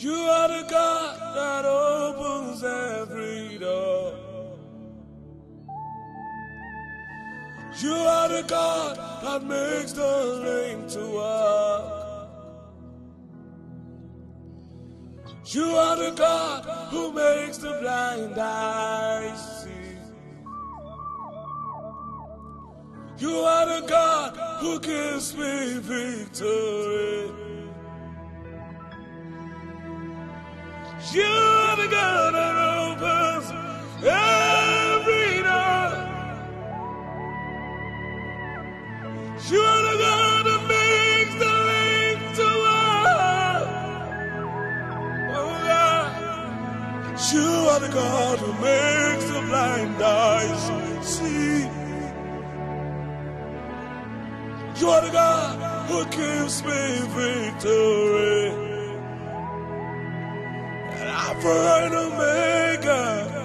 You are the God that opens every door. You are the God that makes the lame to walk. You are the God who makes the blind eyes see. You are the God who gives me victory. You're the God that opens every door. You're the God that makes the lame to walk. Oh God, you are the God who makes the blind eyes see. You are the God who gives me victory. Alpha and Omega.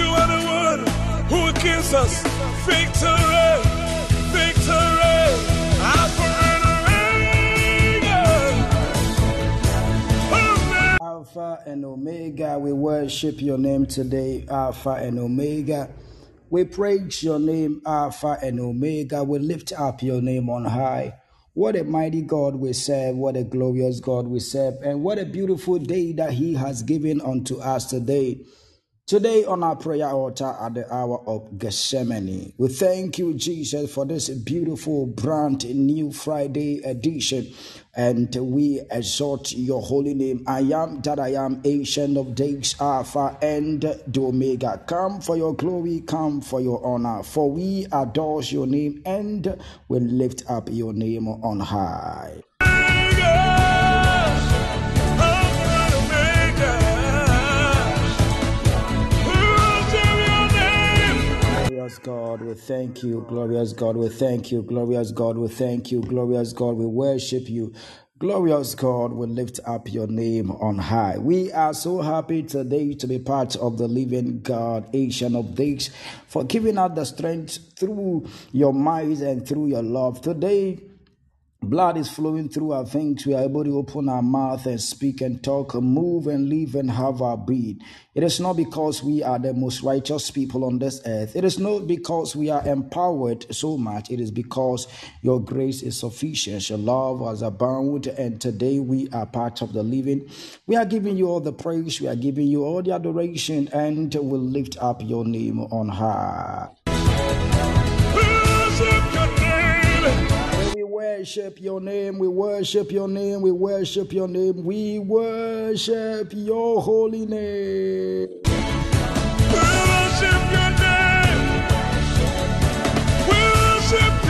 You are the one who gives us victory, victory. Alpha and Omega, we worship your name today, Alpha and Omega. We praise your name, Alpha and Omega. We lift up your name on high. What a mighty God we serve, what a glorious God we serve, and what a beautiful day that He has given unto us today. Today, on our prayer altar at the hour of Gethsemane, we thank you, Jesus, for this beautiful, brand new Friday edition. And we exalt your holy name. I am that I am, ancient of days, Alpha and the Omega. Come for your glory, come for your honor. For we adore your name and we lift up your name on high. Glorious God, we thank you. Glorious God, we thank you. Glorious God, we thank you. Glorious God, we worship you. Glorious God, we lift up your name on high. We are so happy today to be part of the living God, Ancient of Days, for giving us the strength through your might and through your love. Today, blood is flowing through our veins. We are able to open our mouth and speak and talk, move and live and have our being. It is not because we are the most righteous people on this earth. It is not because we are empowered so much. It is because your grace is sufficient. Your love has abounded, and today we are part of the living. We are giving you all the praise. We are giving you all the adoration, and we lift up your name on high. Worship your name, we worship your name, we worship your name, we worship your holy name. We worship your name. We worship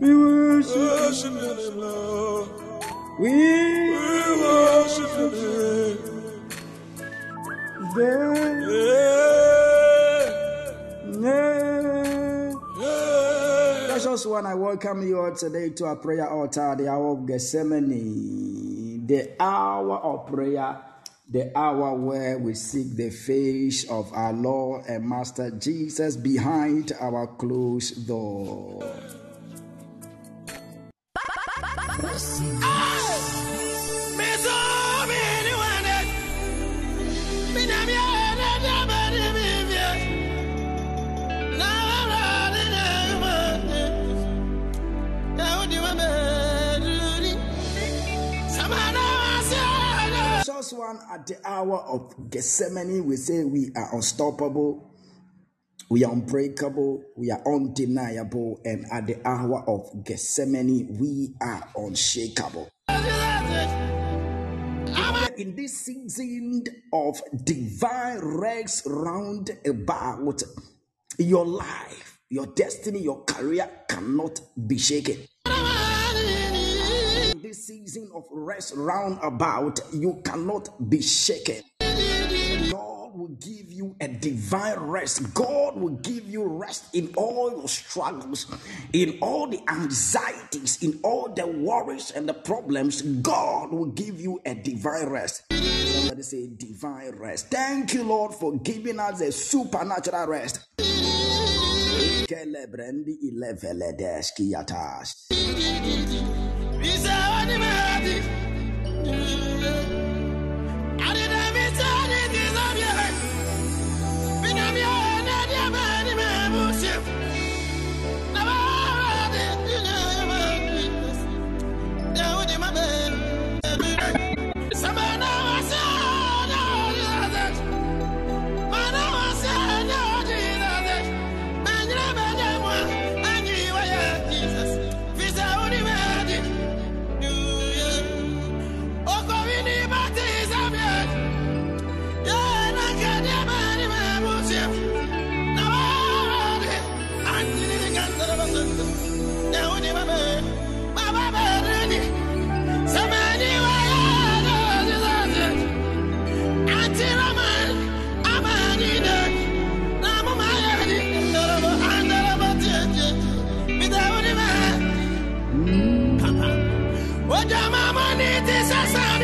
we worship, name, Lord. we worship. Yeah. Yeah. Precious one, I welcome you all today to our prayer altar, the hour of Gethsemane, the hour of prayer, the hour where we seek the face of our Lord and Master Jesus behind our closed door. Precious one, at the hour of Gethsemane, we say we are unstoppable, we are unbreakable, we are undeniable, and at the hour of Gethsemane, we are unshakable. in this season of divine rest round about your life, your destiny, your career cannot be shaken. In this season of rest round about, you cannot be shaken. Will give you a divine rest. God will give you rest in all your struggles, in all the anxieties, in all the worries and the problems. God will give you a divine rest. Somebody say divine rest. Thank you, Lord, for giving us a supernatural rest. Yes,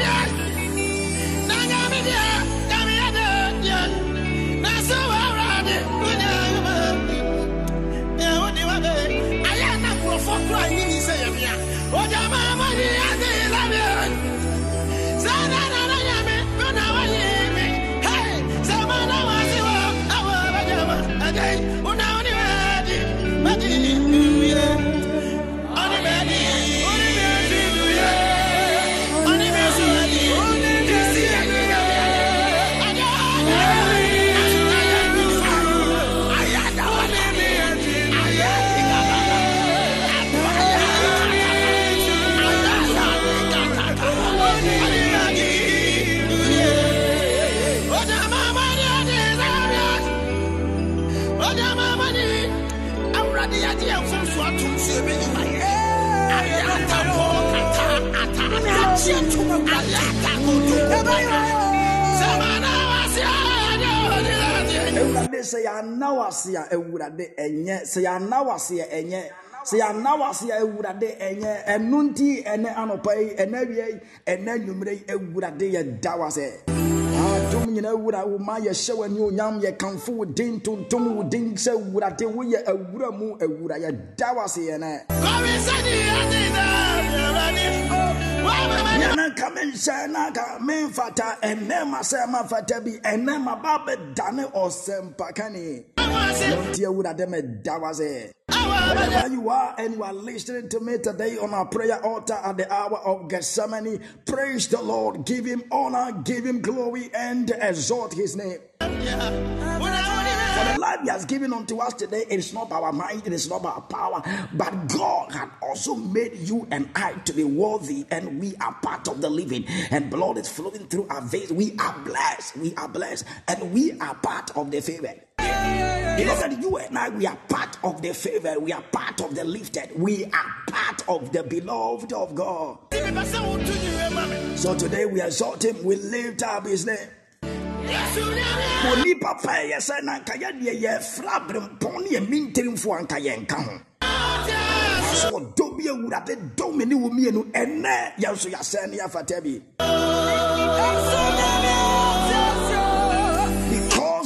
sɛ yɛana wase a awurade ɛnyɛ. Sɛ yɛana wase a ɛnyɛ. Sɛ yɛana wase a awurade ɛnyɛ. Ɛno nti ɛnɛ anɔpa yi ɛnɛ awia yi ɛnɛ nwummerɛ yi awurade yɛda wase adom nyina awura wo ma yɛhyɛ w'ani onyam yɛkamfo wo din tontom wo din. Sɛ awurade woyɛ awura mu awura yɛda wase yɛnɛ nyana nka menhyɛ na nka memfata ɛnɛ ma sɛ mafata bi ɛnɛ ma ba bɛdane mɛda wase Wherever you are and you are listening to me today on our prayer altar at the hour of Gethsemane, praise the Lord, give him honor, give him glory, and exalt his name. For the life he has given unto us today, it is not by our mind, it is not by our power, but God had also made you and I to be worthy, and we are part of the living, and blood is flowing through our veins. We are blessed, we are blessed, and we are part of the favor. Beloved, you and I, we are part of the favor. We are part of the lifted. We are part of the beloved of God. So today we exalt him. We lift up his name. Oni papa yɛ sɛ na nka yɛdeɛ yɛfra berempɔn ne yɛmintirimfoɔ anka yɛnka ho. Sɛ ɔdɔ bi awurade dɔ me ne wɔ mmienu ɛnɛ yɛn yɛasɛn ne yɛafata bi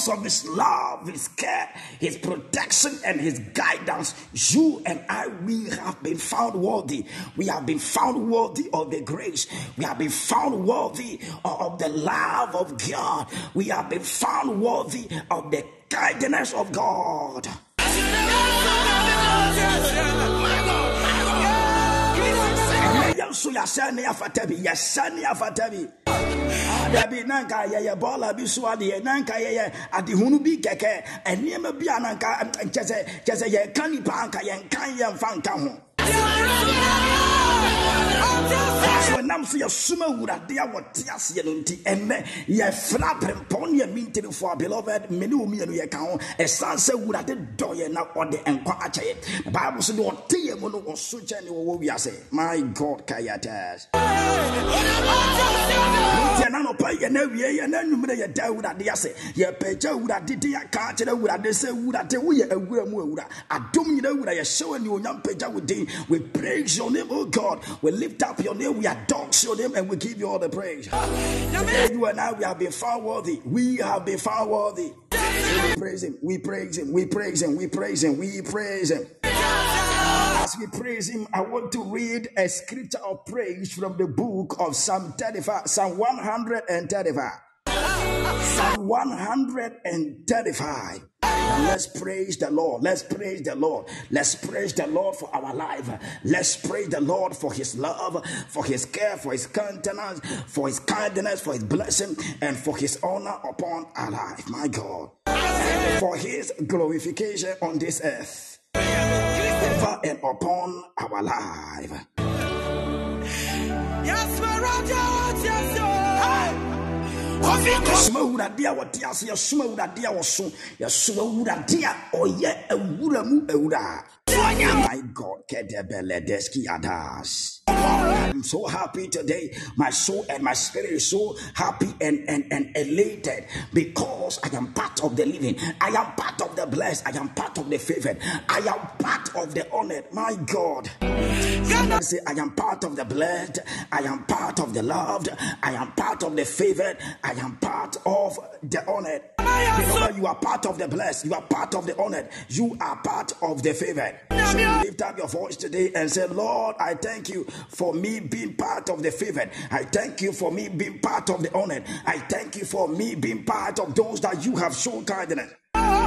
because of his love, his care, his protection, and his guidance, you and I, we have been found worthy. We have been found worthy of the grace. We have been found worthy of the love of God. We have been found worthy of the kindness of God. yɛn nso yɛasɛ ne yɛafata bi yɛsɛ ne yɛafata bi dabi na nka yɛyɛ bɔɔla bi so adeɛ na nka yɛyɛ adehunu bi kɛkɛ nneɛma bi a na nka kyɛ sɛ kyɛ sɛ nipa anka yɛnka yɛmfa nka ho so ɛnam so yɛsom awurade a wɔte aseɛ no nti ɛnnɛ yɛfra ne yɛka ho sɛ awurade na ɔde nkwa akyɛ yɛ bible so ɔte yɛ mu no ɔso kyɛ ne wɔwɔ wiase my god kayatas yɛna yɛna yɛna yɛda awurade ase yɛpɛgya awurade de kyerɛ awurade sɛ awurade woyɛ awura mu awura adom nyina awura wo praise your name o god. We lift up your name we adore your name and we give you all the praise. Today, you and I we have been found worthy. We have been found worthy. We praise him we praise him we praise him we praise him we praise him. As we praise him, I want to read a scripture of praise from the book of Psalm 35, Psalm 135. Psalm 135. Let's praise the Lord. Let's praise the Lord. Let's praise the Lord for our life. Let's praise the Lord for his love, for his care, for his countenance, for his kindness, for his blessing, and for his honor upon our life. My God. For his glorification on this earth over and upon our life. Yes, my Roger, yes, yɛsoma awurade a wɔte ase yɛsoma awurade a wɔso yɛsoma awurade a ɔyɛ awura mu awura my god I'm so happy today. My soul and my spirit is so happy and, and, and elated because I am part of the living. I am part of the blessed. I am part of the favored. I am part of the honored. My God. Somebody say, I am part of the blessed. I am part of the loved. I am part of the favored. I am part of the honored. Remember, you are part of the blessed. You are part of the honored. You are part of the favored. So lift up your voice today and say, Lord, I thank you for me being part of the favored. I thank you for me being part of the honored. I thank you for me being part of those that you have shown kindness.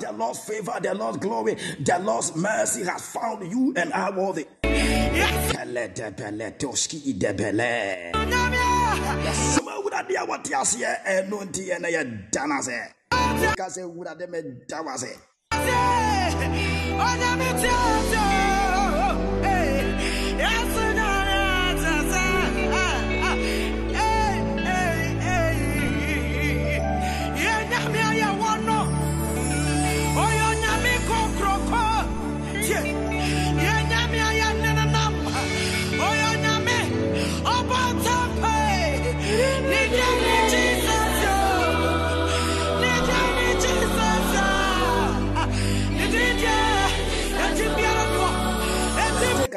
The Lord's favor, the Lord's glory, the Lord's mercy has found you and I worthy. Pele de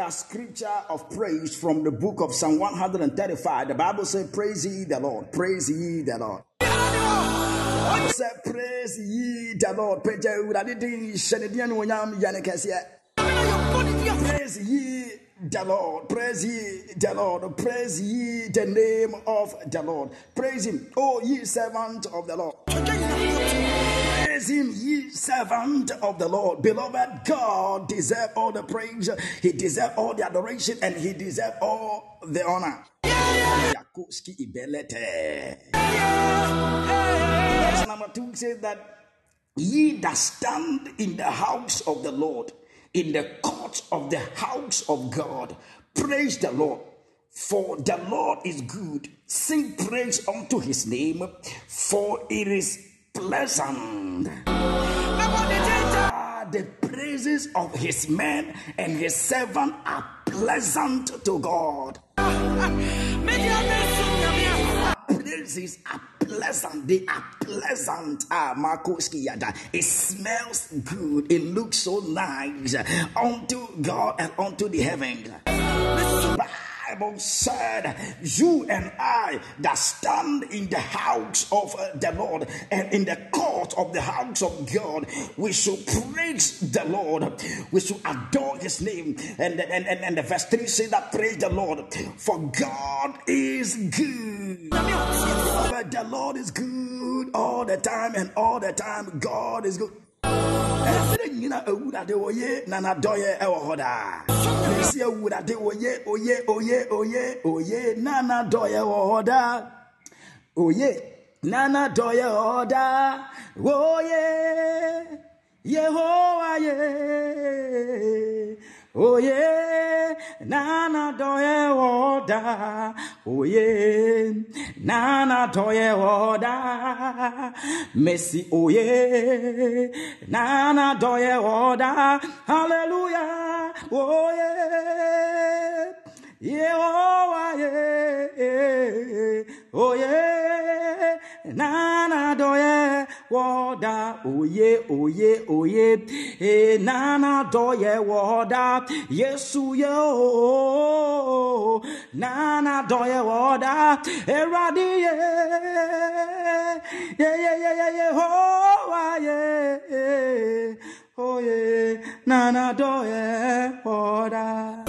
ase. scripture of praise from the book of Psalm 135. The Bible says, Praise ye the Lord, praise ye the Lord. Say, Praise ye the Lord. Praise ye the Lord, praise ye the Lord, praise ye the name of the Lord, praise him, oh ye servant of the Lord. Praise him, ye servant of the Lord. Beloved, God deserve all the praise, He deserve all the adoration, and He deserve all the honor. Verse number two says that ye that stand in the house of the Lord, in the court of the house of God, praise the Lord. For the Lord is good. Sing praise unto his name, for it is pleasant. Ah, the praises of his men and his servant are pleasant to God. Praises are pleasant. They are pleasant. Ah, It smells good. It looks so nice unto God and unto the heavens. Bible said, You and I that stand in the house of uh, the Lord and in the court of the house of God, we should praise the Lord, we should adore his name. And, and, and, and the verse 3 says that praise the Lord, for God is good. But the Lord is good all the time, and all the time, God is good. Ɛsere nyina awurade wɔye na n'adɔyɛ ɛwɔ hɔ daa esi awurade wɔye oye oye oye oye na n'adɔyɛ wɔ hɔ daa oye na n'adɔyɛ wɔ hɔ daa oye yehowa ye oye nana doye woda. Oye nana doye woda. Messi oye nana doye woda. Hallelujah oye Yehovah, yeah, oh yeah, nana doye woda, oh yeah, oh yeah, oh yeah, eh, nana doye woda, yesu yo, nana doye woda, eradi yeah, yeah, yeah, yeah, yeah, Yehovah, yeah, oh yeah, nana doye woda.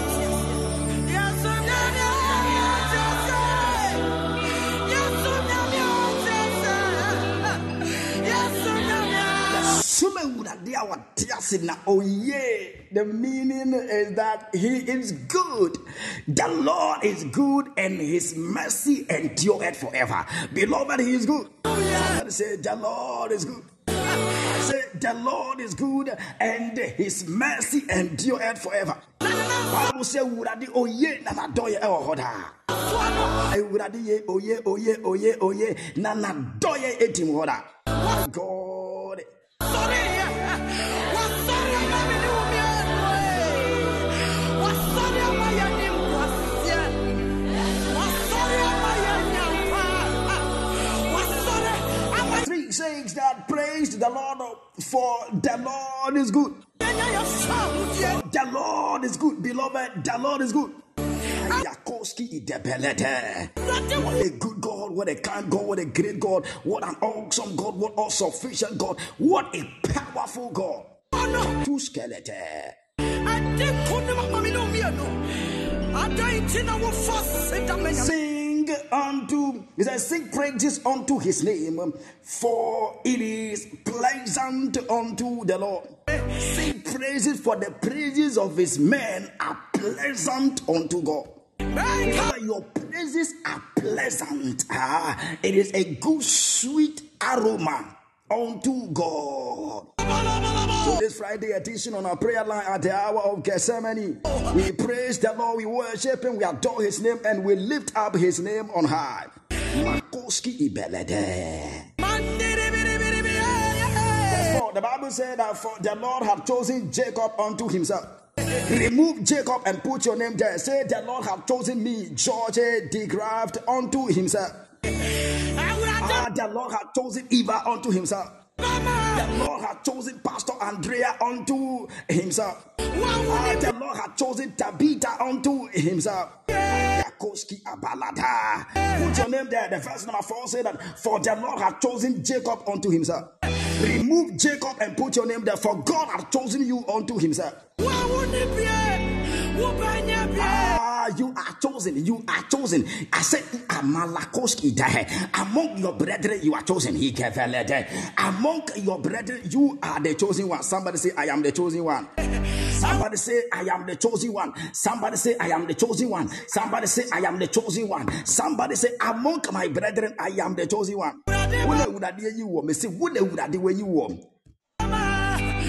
Oh yeah, the meaning is that he is good. The Lord is good and his mercy endureth forever. Beloved, he is good. Somebody say, the Lord is good. Say, the Lord is good and his mercy endureth forever. Bible say. God. Sorry. That praise the Lord for the Lord is good. The Lord is good, beloved. The Lord is good. What a good God, what a kind God, what a great God, what an awesome God, what all sufficient God, what a powerful God. Two skeleton. Sing unto, he says, sing praises unto his name, for it is pleasant unto the Lord. Sing praises for the praises of his men are pleasant unto God. Your praises are pleasant. Ah, it is a good, sweet aroma unto God. So this Friday edition on our prayer line at the hour of Gethsemane, we praise the Lord, we worship Him, we adore His name, and we lift up His name on high. Makoski ibelede. The Bible said that for the Lord had chosen Jacob unto Himself. Remove Jacob and put your name there. Say, The Lord have chosen me, George de Graft, unto himself. Ah, the Lord had chosen Eva unto himself. The Lord had chosen Pastor Andrea unto himself. Ah, the Lord had chosen Tabitha unto himself. Put your name there. The verse number four said that for the Lord had chosen Jacob unto himself. Remove Jacob and put your name there, for God had chosen you unto himself. Ah, you are chosen. You are chosen. I said, Amalakoski Among your brethren, you are chosen. He kept Among your brethren, you are the chosen one. Somebody say, I am the chosen one. Somebody say, I am the chosen one. Somebody say, I am the chosen one. Somebody say, I am the chosen one. Somebody say, among my brethren, I am the chosen one.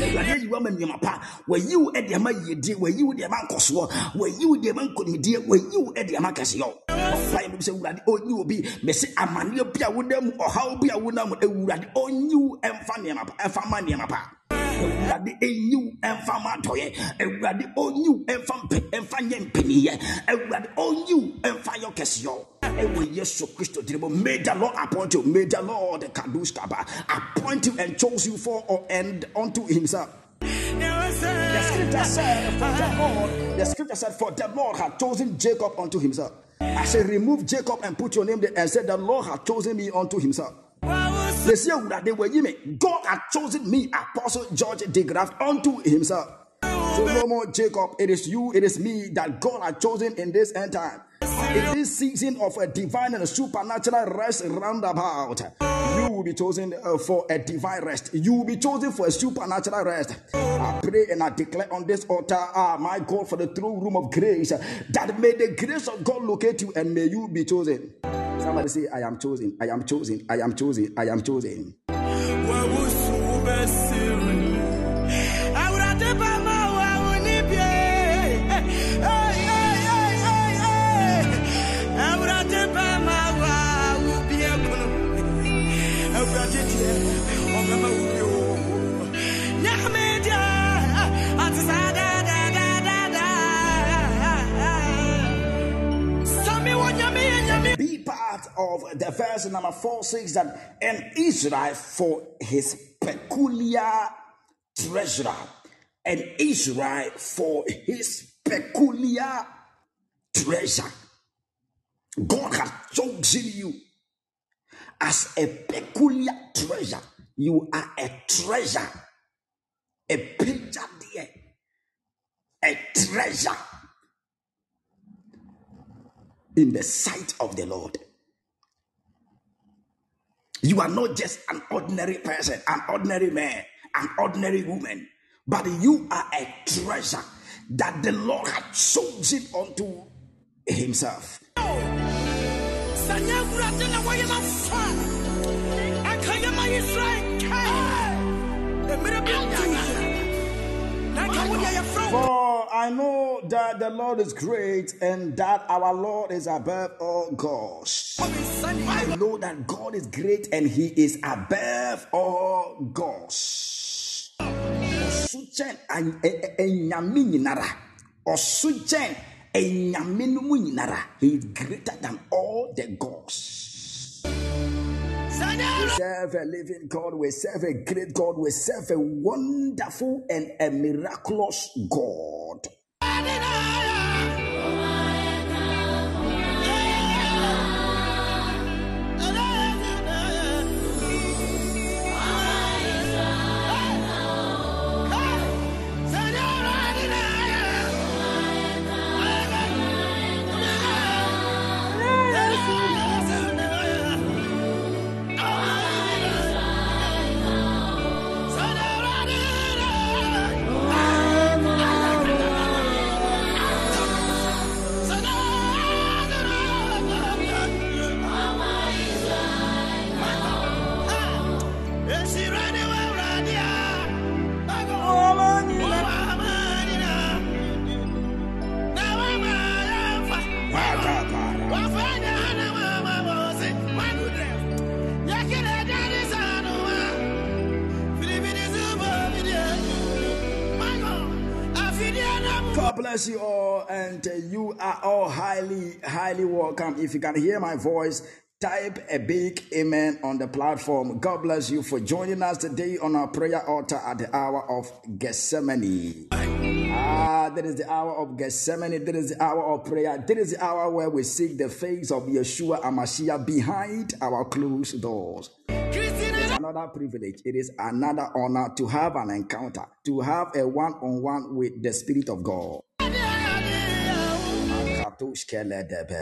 Awurade ayi wama nneɛma pa. Wayi wo de ama yiedie wayi wo de ama nkɔsoɔ wayi wo de ama nkonimdie wayi wo de ama kɛseɛ. Ɔfa yɛ sɛ awurade ɔnyi wo bi mɛsɛ amanneɛ bi a wonam ɔhaw bi a wonam awurade ɔnyi wo ɛmfa nneɛma pa ɛfa ma nneɛma pa awurade ɛnyiw ɛmfa ma atɔyɛ awurade ɔnyiw ɛmfa mpɛ ɛmfa nyɛ mpaniyɛ awurade ɔnyiw ɛmfa yɛ kɛseɛ ɛwɔ yesu kristo may the lord appoint you may the lord kadush kaba appoint you and chose you for or and unto himself. The scripture said, for the Lord, the scripture said, for the Lord had chosen Jacob unto himself. I said, remove Jacob and put your name there and said, the Lord had chosen me unto himself. God had chosen me, Apostle George de Graft, unto himself. So no more Jacob, it is you, it is me that God had chosen in this end time. In this season of a divine and a supernatural rest roundabout, you will be chosen uh, for a divine rest. You will be chosen for a supernatural rest. I pray and I declare on this altar, ah, my God, for the throne room of grace, that may the grace of God locate you and may you be chosen. Somebody mm. say, I am chosen, I am chosen, I am chosen, I am chosen. Of the verse number 4 6 that, and Israel for his peculiar treasure, and Israel for his peculiar treasure. God has chosen you as a peculiar treasure. You are a treasure, a picture there, a treasure in the sight of the Lord. You are not just an ordinary person, an ordinary man, an ordinary woman, but you are a treasure that the Lord had chosen unto Himself. For I know that the Lord is great and that our Lord is above all gods. I know that God is great and He is above all gods. Ɔsukyɛn ɛnyame nyinara. Ɔsukyɛn ɛnyame no nyinara. He is greater than all the gods. We serve a living God, we serve a great God, we serve a wonderful and a miraculous God. Welcome. If you can hear my voice, type a big amen on the platform. God bless you for joining us today on our prayer altar at the hour of Gethsemane. Ah, that is the hour of Gethsemane. That is the hour of prayer. That is the hour where we seek the face of Yeshua Amashiach behind our closed doors. It's another privilege. It is another honor to have an encounter, to have a one on one with the Spirit of God. عطوش كلا دابا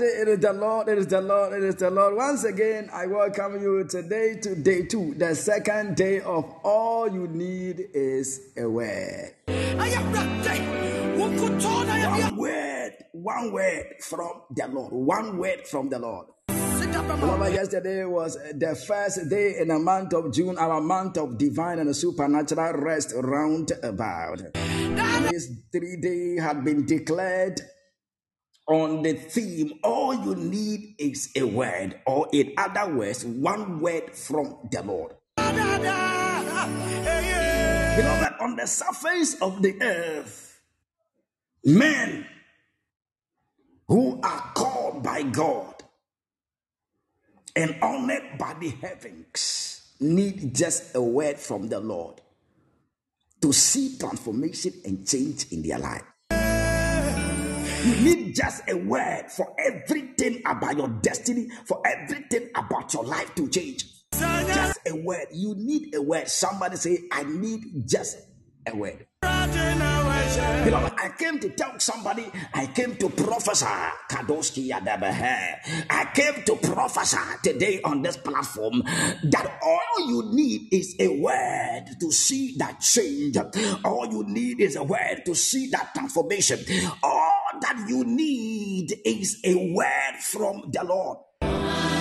It is the Lord, it is the Lord, it is the Lord. Once again, I welcome you today to day two, the second day of All You Need is a Word. One word, one word from the Lord, one word from the Lord. Remember, yesterday was the first day in the month of June, our month of divine and supernatural rest round about. This three day had been declared on the theme, all you need is a word, or in other words, one word from the Lord. Beloved, on the surface of the earth, men who are called by God and honored by the heavens need just a word from the Lord to see transformation and change in their life. You need just a word for everything about your destiny, for everything about your life to change. Just a word. You need a word. Somebody say, I need just a word. I came to tell somebody, I came to prophesy. Kadoski I came to prophesy today on this platform that all you need is a word to see that change. All you need is a word to see that transformation. All that you need is a word from the Lord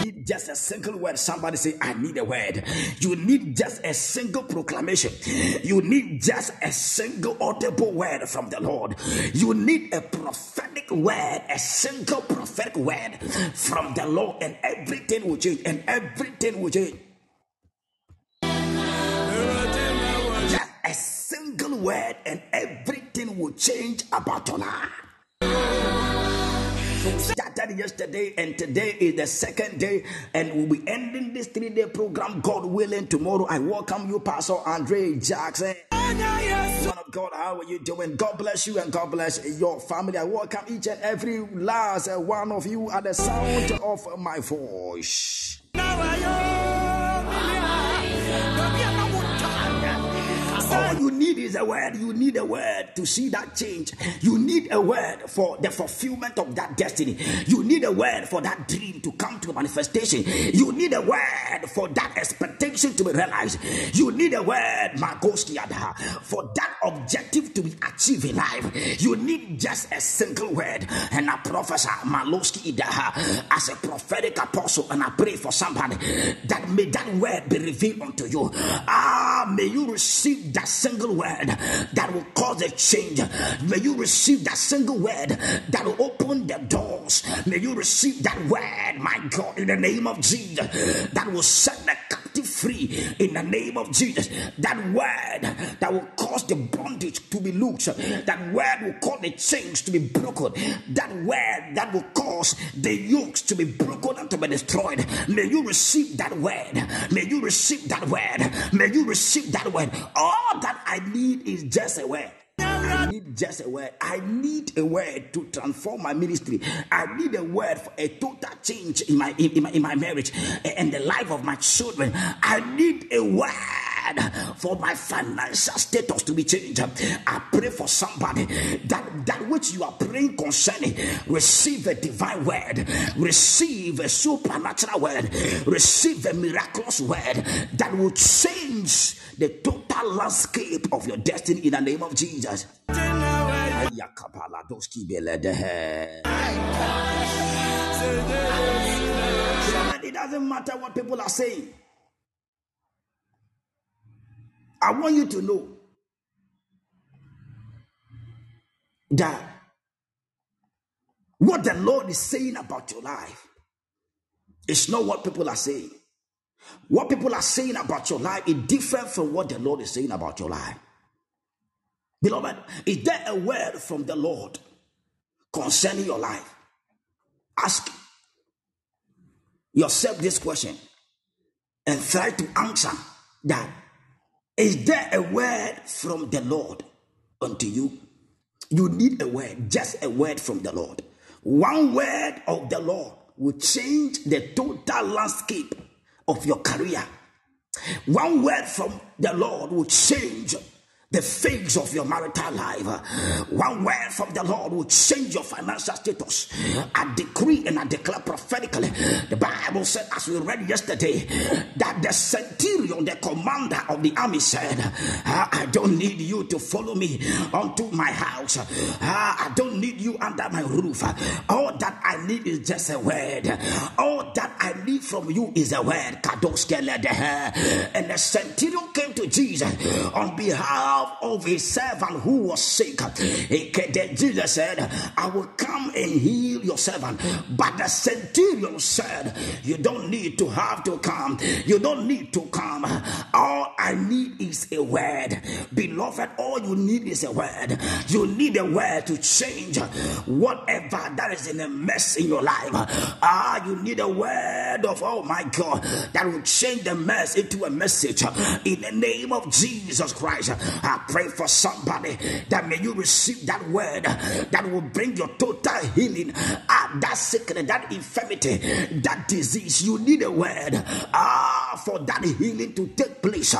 need just a single word. Somebody say, I need a word. You need just a single proclamation. You need just a single audible word from the Lord. You need a prophetic word, a single prophetic word from the Lord, and everything will change. And everything will change. Just a single word, and everything will change about your life started yesterday, and today is the second day, and we'll be ending this three day program, God willing. Tomorrow, I welcome you, Pastor Andre Jackson. Son of God, how are you doing? God bless you and God bless your family. I welcome each and every last one of you at the sound of my voice. You need is a word. You need a word to see that change. You need a word for the fulfillment of that destiny. You need a word for that dream to come to manifestation. You need a word for that expectation to be realized. You need a word, Magoskiada, for that objective to be achieved in life. You need just a single word. And I prophesy, Maloski Idaha, as a prophetic apostle, and I pray for somebody that may that word be revealed unto you. Ah, may you receive that single word that will cause a change. May you receive that single word that will open the doors. May you receive that word, my God, in the name of Jesus, that will set the free in the name of Jesus. That word that will cause the bondage to be loose. That word will cause the chains to be broken. That word that will cause the yokes to be broken and to be destroyed. May you receive that word. May you receive that word. May you receive that word. All that I need is just a word. I need just a word. I need a word to transform my ministry. I need a word for a total change in my in, in my, in my marriage and the life of my children. I need a word for my financial status to be changed. I pray for somebody that that which you are praying concerning, receive a divine word, receive a supernatural word, receive a miraculous word that will change the total landscape of your destiny in the name of Jesus. It doesn't matter what people are saying. I want you to know that what the Lord is saying about your life is not what people are saying. What people are saying about your life is different from what the Lord is saying about your life. Beloved, is there a word from the Lord concerning your life? Ask yourself this question and try to answer that. Is there a word from the Lord unto you? You need a word, just a word from the Lord. One word of the Lord will change the total landscape of your career. One word from the Lord will change the phase of your marital life. One word from the Lord will change your financial status. I decree and I declare prophetically. The Bible said, as we read yesterday, that the centurion, the commander of the army, said, ah, I don't need you to follow me unto my house. Ah, I don't need you under my roof. All that I need is just a word. All that I need from you is a word. And the centurion came to Jesus on behalf of his servant who was sick. Jesus said, I will come and heal your servant. But the centurion said, You don't need to have to come. You don't need to come. All I need is a word. Beloved, all you need is a word. You need a word to change whatever that is in a mess in your life. Ah, you need a word of, oh my God, that will change the mess into a message in the name of Jesus Christ. I pray for somebody that may you receive that word that will bring your total healing. Ah, that sickness, that infirmity, that disease. You need a word ah, for that healing to take place.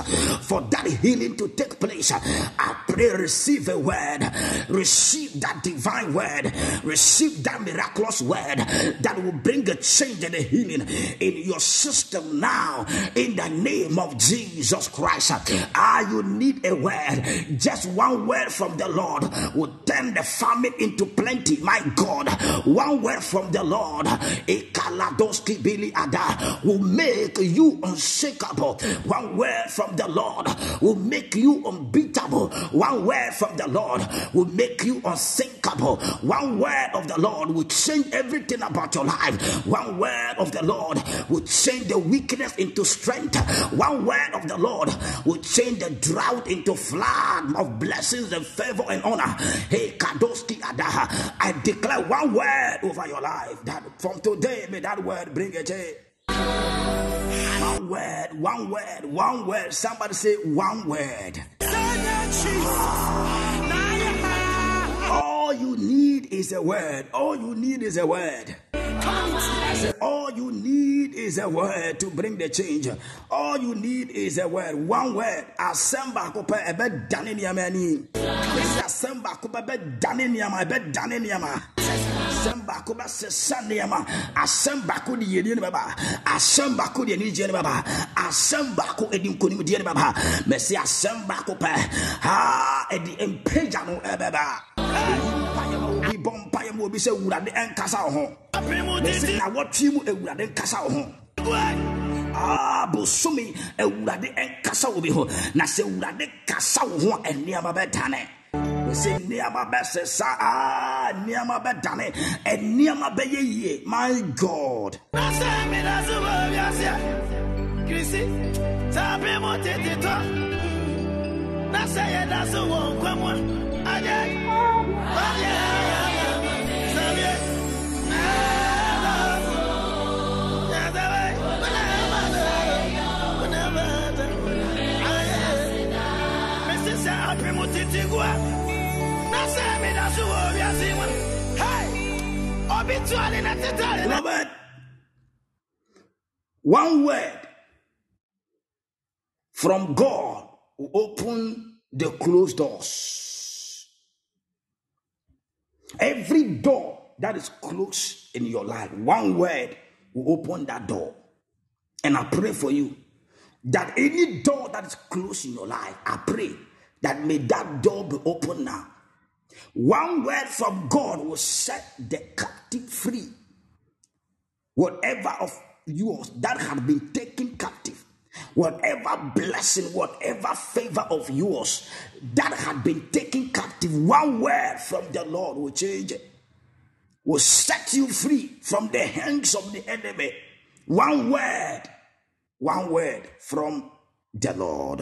For that healing to take place. I pray, receive a word, receive that divine word, receive that miraculous word that will bring a change and a healing in your system now. In the name of Jesus Christ. Ah, you need a word just one word from the Lord will turn the famine into plenty. My God, one word from the Lord a Kaladoski Billy Ada, will make you unshakable. Oh, one word from the Lord will make you unbeatable. One word from the Lord will make you unsinkable. One word of the Lord will change everything about your life. One word of the Lord will change the weakness into strength. One word of the Lord will change the drought into flood of blessings and favor and honor. Hey, Kadoski Adaha. I declare one word over your life that from today may that word bring a change. One word, one word, one word. Somebody say one word. All you need is a word. All you need is a word. All you need is a word to bring the change. All you need is a word. One word. Asɛm baako pɛ ɛbɛ dane nneɛma ani. Bɛsi asɛm baako pɛ ɛbɛ dane nneɛma ɛbɛ dane nneɛma. Asɛm baako bɛ sesa nneɛma. Asɛm baako de yɛnie ne bɛba. Asɛm baako de anigyeɛ ne bɛba. Asɛm baako de nkonimdie ne bɛba. Bɛsi asɛm baako pɛ haa ɛde mpagya no ɛbɛba. Ma obi bɔ mpaeɛ ma obi sɛ wurade ɛnkasa wo ho. Na wɔtwe mu awurade nkasa wo ho. Bosomi awurade nkasa wo bi ho na sɛ awurade kasa wo ho nneɛma bɛdane sɛ nneɛma bɛsesa. Ah, nneɛma bɛdane. Nneɛma bɛyɛ yie. My god. Nasa ya da so won kwamwa aje beloved one word from god will open the closed doors. Every door that is closed in your life one word will open that door. And i pray for you that any door that is closed in your life i pray that may that door be open now one word from God will set the captive free. Whatever of yours that had been taken captive, whatever blessing, whatever favor of yours that had been taken captive, one word from the Lord will change it, will set you free from the hands of the enemy. One word, one word from the Lord.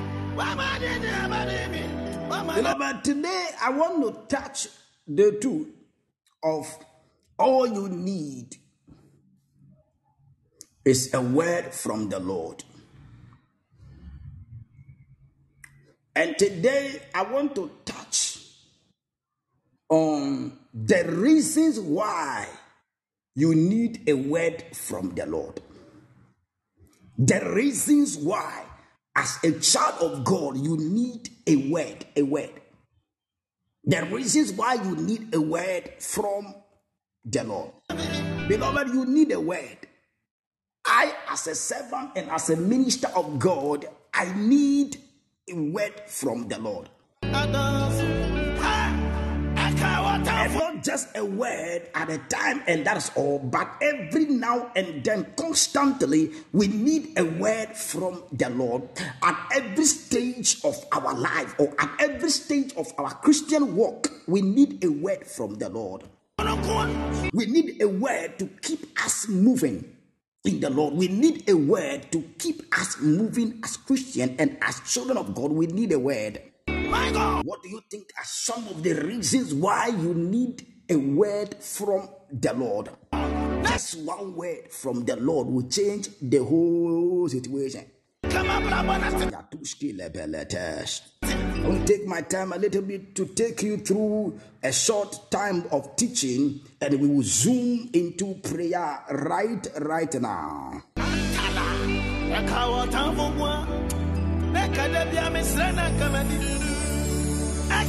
Beloved, today I want to touch the two of all you need is a word from the Lord. And today I want to touch on the reasons why you need a word from the Lord. The reasons why, as a child of God, you need a word, a word. The reasons why you need a word from the Lord. Beloved, you need a word. I, as a servant and as a minister of God, I need a word from the Lord. And not just a word at a time, and that's all, but every now and then, constantly, we need a word from the Lord at every stage of our life or at every stage of our Christian walk. We need a word from the Lord. We need a word to keep us moving in the Lord. We need a word to keep us moving as Christian and as children of God. We need a word. My God. What do you think are some of the reasons why you need a word from the Lord? Just one word from the Lord will change the whole situation. I will take my time a little bit to take you through a short time of teaching and we will zoom into prayer right right now.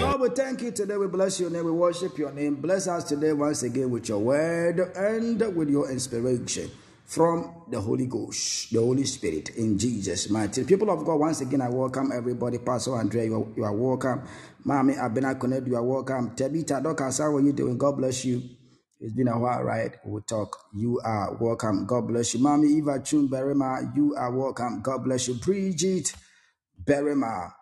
God, we thank you today. We bless your name. We worship your name. Bless us today once again with your word and with your inspiration from the Holy Ghost, the Holy Spirit, in Jesus' mighty. People of God, once again, I welcome everybody. Pastor Andrea, you are, you are welcome. Mommy Abena Connect, you are welcome. Tabitha Dorcas, how are you doing? God bless you. It's been a while, right? We'll talk. You are welcome. God bless you. Mami Eva Chun Berima, you are welcome. God bless you. Bridget Berima,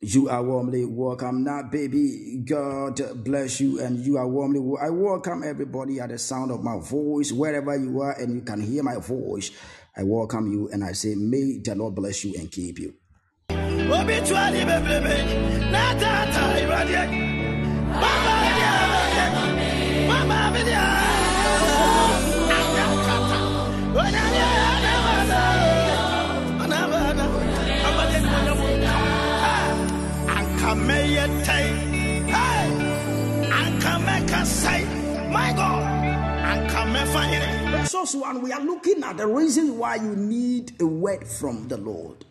you are warmly welcome. Now, baby, God bless you, and you are warmly. I welcome everybody at the sound of my voice, wherever you are, and you can hear my voice. I welcome you, and I say, May the Lord bless you and keep you. My God. Verse 1, we are looking at the reasons why you need a word from the Lord.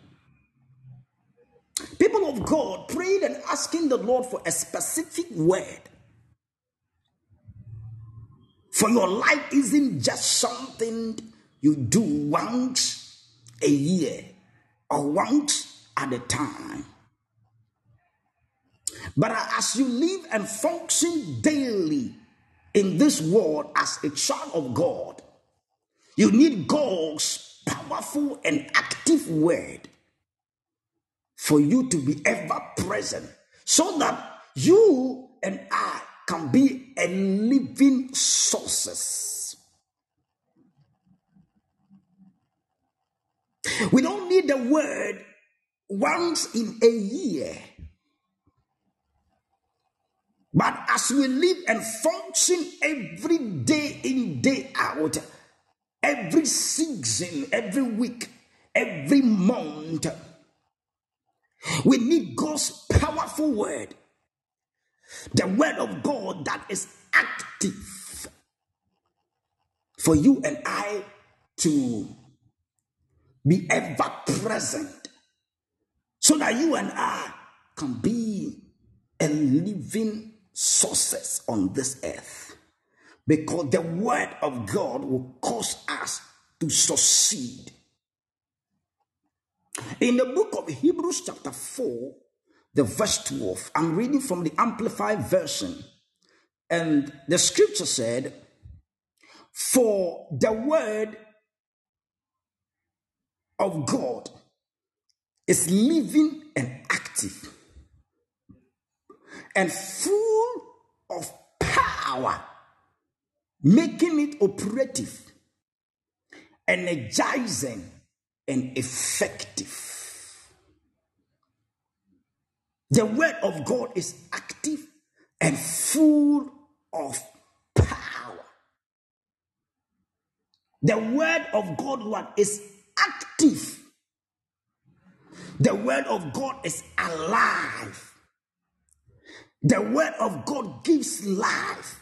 People of God prayed and asking the Lord for a specific word. For your life isn't just something you do once a year or once at a time. But as you live and function daily in this world as a child of God, you need God's powerful and active word for you to be ever present so that you and I can be a living sources. We don't need the word once in a year. But as we live and function every day in, day out, every season, every week, every month, we need God's powerful word. The word of God that is active for you and I to be ever present so that you and I can be a living sources on this earth because the word of God will cause us to succeed. In the book of Hebrews, chapter 4, the verse 12, I'm reading from the Amplified Version, and the scripture said, For the word of God is living and active and full of power, making it operative, energizing, and effective. The word of God is active and full of power. The word of God what is active. The word of God is alive. The word of God gives life.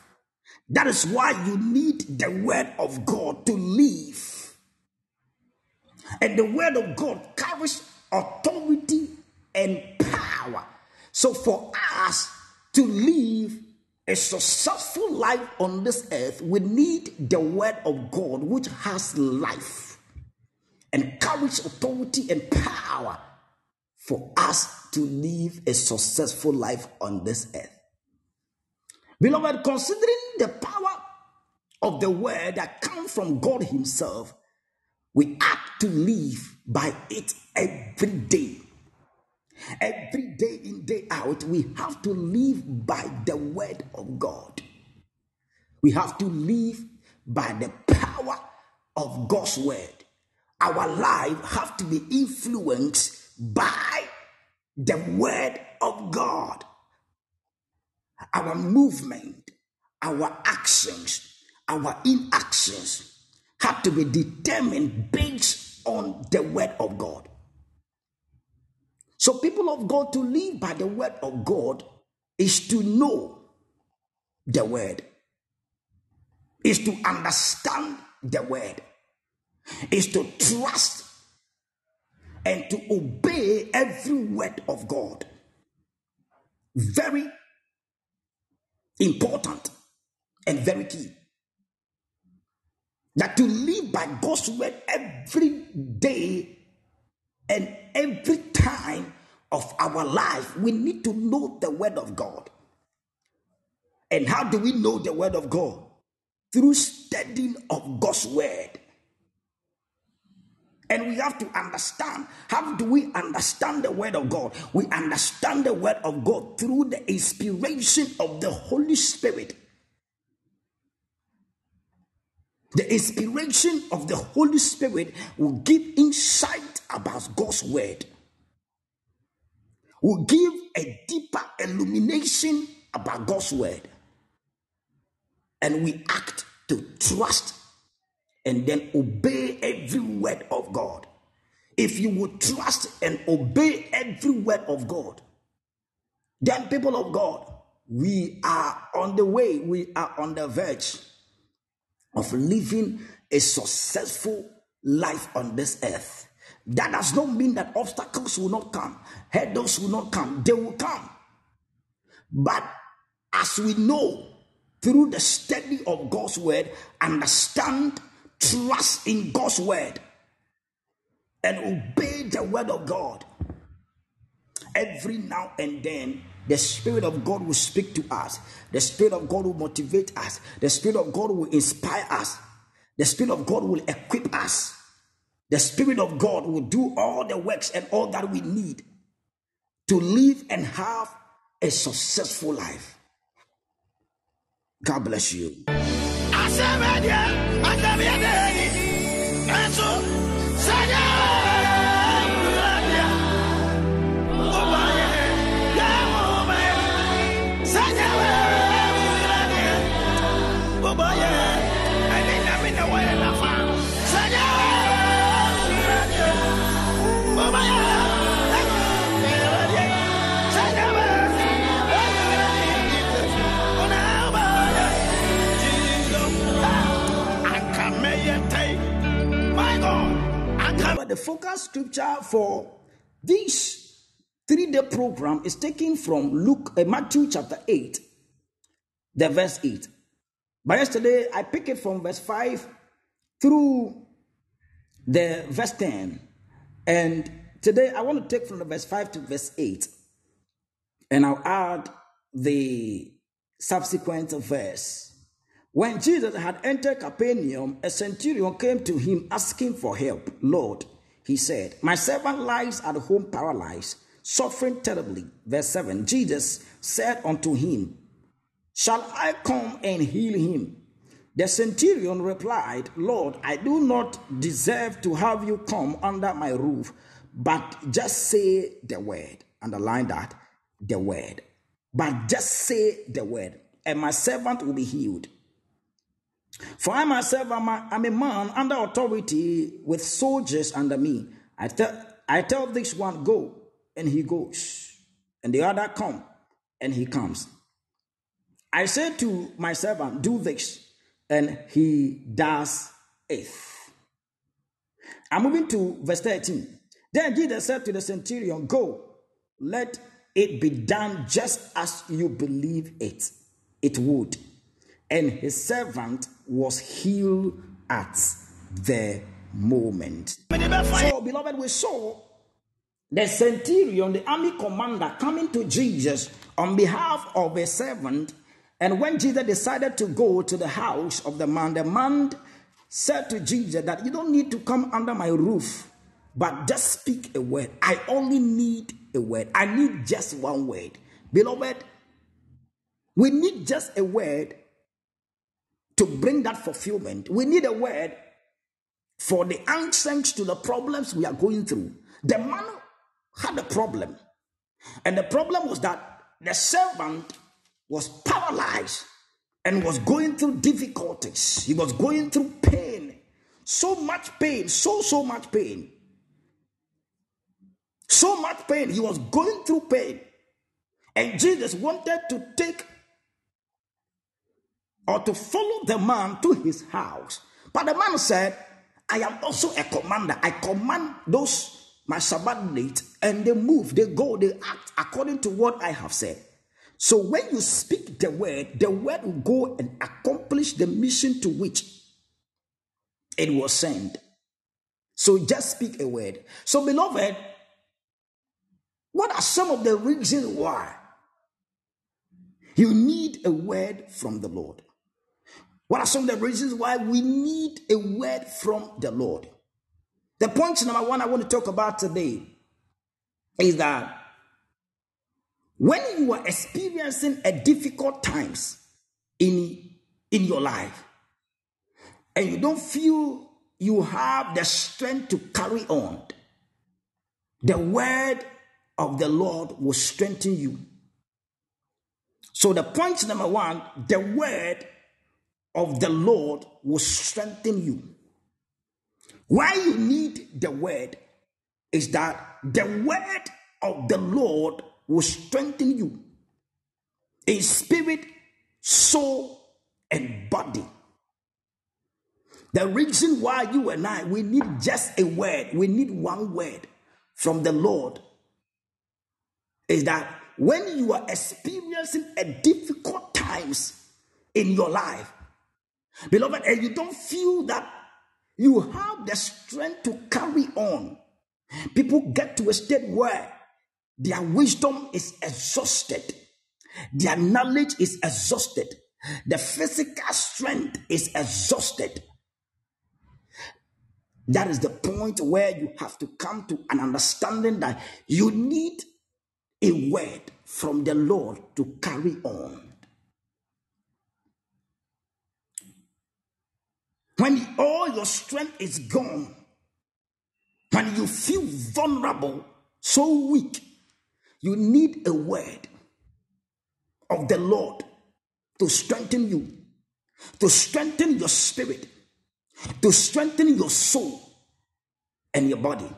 That is why you need the word of God to live. And the word of God carries authority and power. So for us to live a successful life on this earth, we need the word of God, which has life and carries authority and power for us to live a successful life on this earth. Beloved, considering the power of the word that comes from God Himself, we have to live by it every day. Every day in, day out, we have to live by the word of God. We have to live by the power of God's word. Our life have to be influenced by the word of God. Our movement, our actions, our inactions have to be determined based on the word of God. So, people of God, to live by the word of God is to know the word, is to understand the word, is to trust and to obey every word of God. Very important and very key. That to live by God's word every day and every time of our life, we need to know the word of God. And how do we know the word of God? Through studying of God's word. And we have to understand how do we understand the word of God? We understand the word of God through the inspiration of the Holy Spirit. The inspiration of the Holy Spirit will give insight about God's word, will give a deeper illumination about God's word. And we act to trust and then obey every word of God. If you would trust and obey every word of God, then, people of God, we are on the way, we are on the verge of living a successful life on this earth. That does not mean that obstacles will not come, hurdles will not come, they will come. But as we know through the study of God's word, understand, trust in God's word, and obey the word of God, every now and then the Spirit of God will speak to us. The Spirit of God will motivate us. The Spirit of God will inspire us. The Spirit of God will equip us. The Spirit of God will do all the works and all that we need to live and have a successful life. God bless you. The focus scripture for this three day program is taken from Luke, uh, Matthew chapter 8, the verse 8. But yesterday I picked it from verse 5 through the verse 10. And today I want to take from the verse 5 to verse 8. And I'll add the subsequent verse. When Jesus had entered Capernaum, a centurion came to him asking for help. Lord, he said, My servant lies at home paralyzed, suffering terribly. Verse 7 Jesus said unto him, Shall I come and heal him? The centurion replied, Lord, I do not deserve to have you come under my roof, but just say the word. Underline that, the word. But just say the word, and my servant will be healed. For I myself am a, am a man under authority with soldiers under me. I tell, I tell this one, go, and he goes, and the other, come, and he comes. I say to my servant, do this, and he does it. I'm moving to verse 13. Then Jesus said to the centurion, Go, let it be done just as you believe it. It would and his servant was healed at the moment. So, beloved, we saw the centurion, the army commander, coming to Jesus on behalf of a servant. And when Jesus decided to go to the house of the man, the man said to Jesus that you don't need to come under my roof, but just speak a word. I only need a word. I need just one word. Beloved, we need just a word to bring that fulfillment, we need a word for the answers to the problems we are going through. The man had a problem, and the problem was that the servant was paralyzed and was going through difficulties. He was going through pain, so much pain, so, so much pain. So much pain. He was going through pain. And Jesus wanted to take or to follow the man to his house. But the man said, I am also a commander. I command those my subordinates, and they move, they go, they act according to what I have said. So when you speak the word, the word will go and accomplish the mission to which it was sent. So just speak a word. So, beloved, what are some of the reasons why you need a word from the Lord? What are some of the reasons why we need a word from the Lord? The point number one I want to talk about today is that when you are experiencing a difficult times in, in your life and you don't feel you have the strength to carry on, the word of the Lord will strengthen you. So, the point number one the word of the Lord will strengthen you. Why you need the word is that the word of the Lord will strengthen you in spirit, soul, and body. The reason why you and I, we need just a word, we need one word from the Lord is that when you are experiencing a difficult times in your life, beloved, and you don't feel that you have the strength to carry on, people get to a state where their wisdom is exhausted, their knowledge is exhausted, the physical strength is exhausted. That is the point where you have to come to an understanding that you need a word from the Lord to carry on. When all your strength is gone, when you feel vulnerable, so weak, you need a word of the Lord to strengthen you, to strengthen your spirit, to strengthen your soul and your body.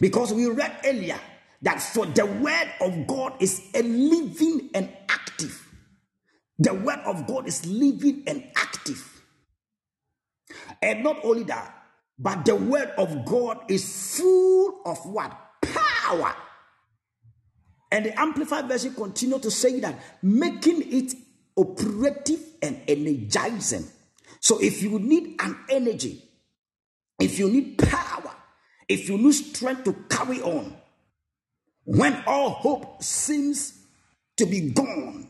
Because we read earlier that for the word of God is a living and active. The word of God is living and active. And not only that, but the word of God is full of what? Power. And the Amplified Version continue to say that, making it operative and energizing. So if you need an energy, if you need power, if you need strength to carry on, when all hope seems to be gone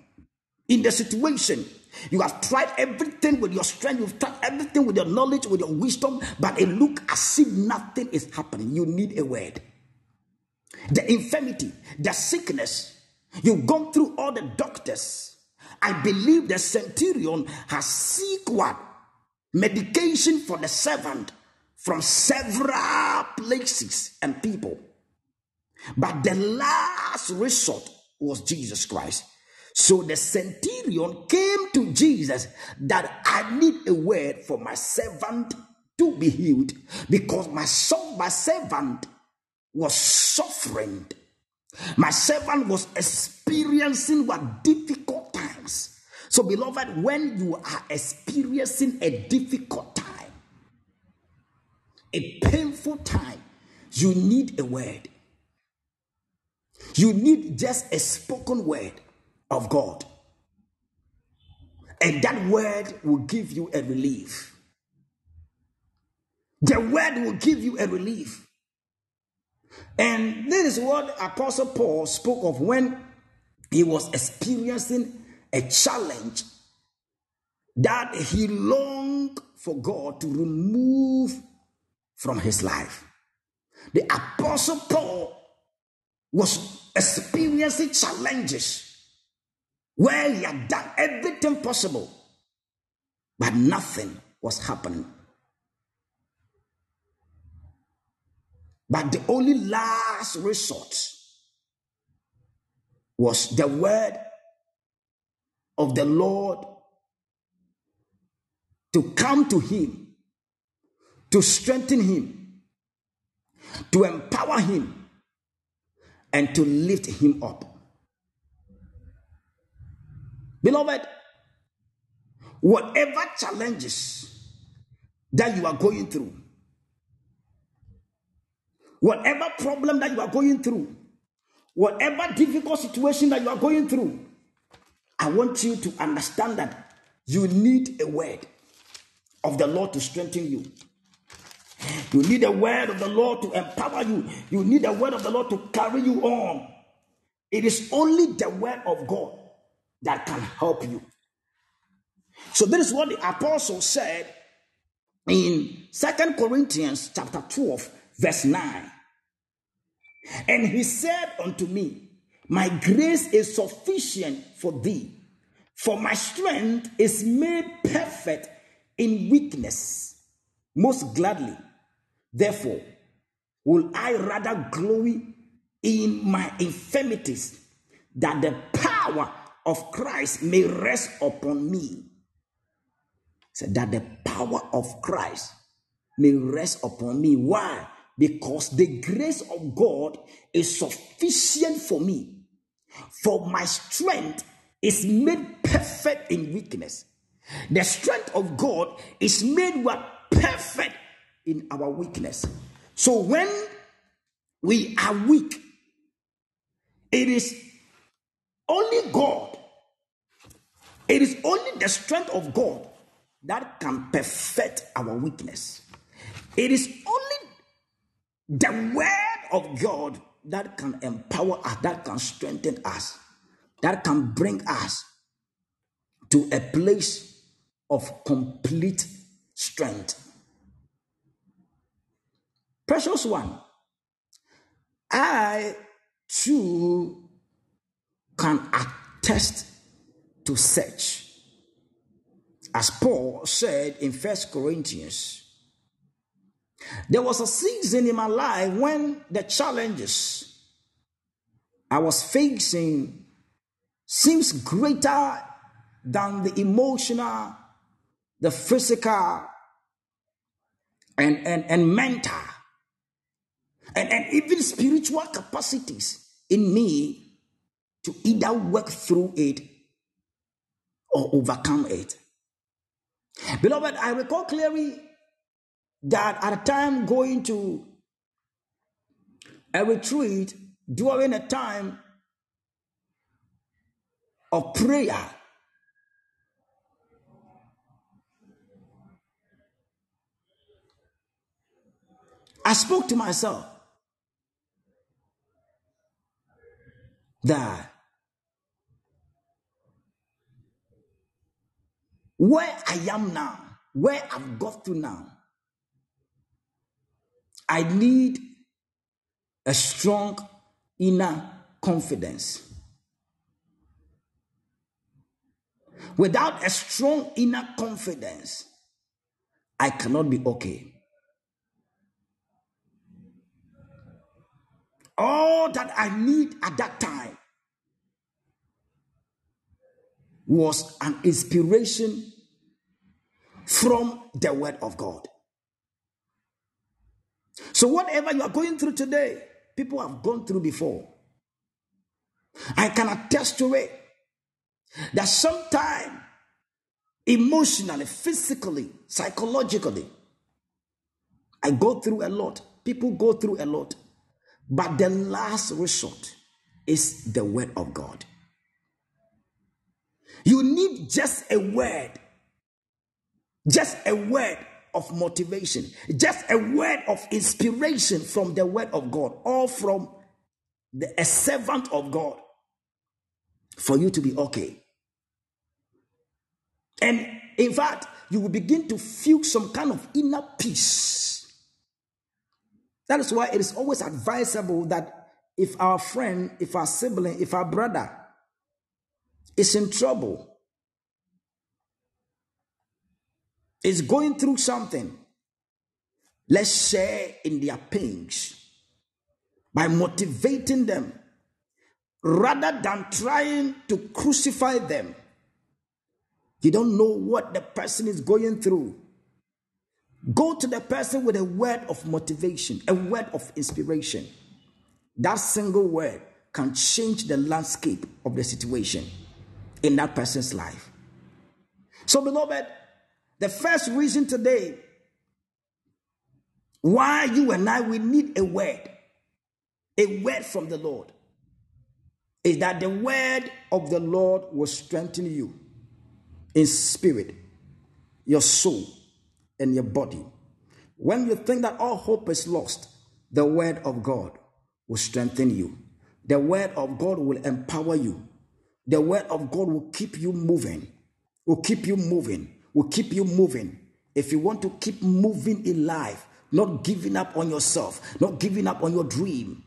in the situation, you have tried everything with your strength, you've tried everything with your knowledge, with your wisdom, but it look as if nothing is happening. You need a word. The infirmity, the sickness, you've gone through all the doctors. I believe the centurion has seek what? Medication for the servant from several places and people. But the last resort was Jesus Christ. So the centurion came to Jesus that I need a word for my servant to be healed because my son, my servant was suffering. My servant was experiencing what difficult times. So, beloved, when you are experiencing a difficult time, a painful time, you need a word. You need just a spoken word of God. And that word will give you a relief. The word will give you a relief. And this is what Apostle Paul spoke of when he was experiencing a challenge that he longed for God to remove from his life. The Apostle Paul was experiencing challenges where he had done everything possible, but nothing was happening. But the only last resort was the word of the Lord to come to him, to strengthen him, to empower him, and to lift him up. Beloved, whatever challenges that you are going through, Whatever problem that you are going through, whatever difficult situation that you are going through, I want you to understand that you need a word of the Lord to strengthen you. You need a word of the Lord to empower you. You need a word of the Lord to carry you on. It is only the word of God that can help you. So this is what the apostle said in Second Corinthians chapter 12, verse 9. And he said unto me, My grace is sufficient for thee, for my strength is made perfect in weakness. Most gladly, therefore, will I rather glory in my infirmities, that the power of Christ may rest upon me. So that the power of Christ may rest upon me. Why? Because the grace of God is sufficient for me. For my strength is made perfect in weakness. The strength of God is made what perfect in our weakness. So when we are weak, it is only God, it is only the strength of God that can perfect our weakness. It is only the word of God that can empower us, that can strengthen us, that can bring us to a place of complete strength. Precious one, I too can attest to such. As Paul said in First Corinthians, there was a season in my life when the challenges I was facing seems greater than the emotional, the physical, and, and, and mental, and, and even spiritual capacities in me to either work through it or overcome it. Beloved, I recall clearly that at a time going to a retreat during a time of prayer, I spoke to myself that where I am now, where I've got to now, I need a strong inner confidence. Without a strong inner confidence, I cannot be okay. All that I need at that time was an inspiration from the Word of God. So, whatever you are going through today, people have gone through before. I can attest to it that sometimes emotionally, physically, psychologically, I go through a lot. People go through a lot. But the last resort is the word of God. You need just a word, just a word of motivation, just a word of inspiration from the word of God or from the, a servant of God for you to be okay. And in fact, you will begin to feel some kind of inner peace. That is why it is always advisable that if our friend, if our sibling, if our brother is in trouble, is going through something, let's share in their pains by motivating them rather than trying to crucify them. You don't know what the person is going through. Go to the person with a word of motivation, a word of inspiration. That single word can change the landscape of the situation in that person's life. So, beloved, the first reason today Why you and I, we need a word, a word from the Lord. Is that the word of the Lord will strengthen you in spirit, your soul, and your body. When you think that all hope is lost, the word of God will strengthen you. The word of God will empower you. The word of God will keep you moving, will keep you moving, will keep you moving. If you want to keep moving in life, not giving up on yourself, not giving up on your dream,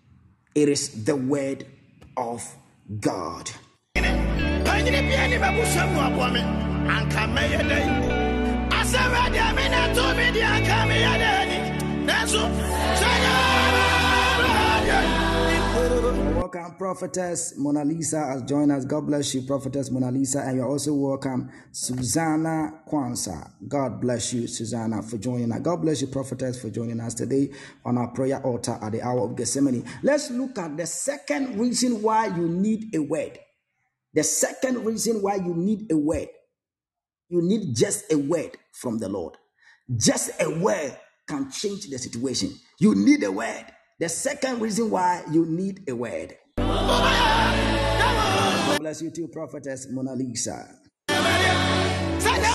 it is the word of God. Welcome, Prophetess Mona Lisa has joined us. God bless you, Prophetess Mona Lisa. And you're also welcome, Susanna Kwanzaa. God bless you, Susanna, for joining us. God bless you, Prophetess, for joining us today on our prayer altar at the hour of Gethsemane. Let's look at the second reason why you need a word. The second reason why you need a word. You need just a word from the Lord. Just a word can change the situation. You need a word. The second reason why you need a word. Bless you too, prophetess Mona Lisa.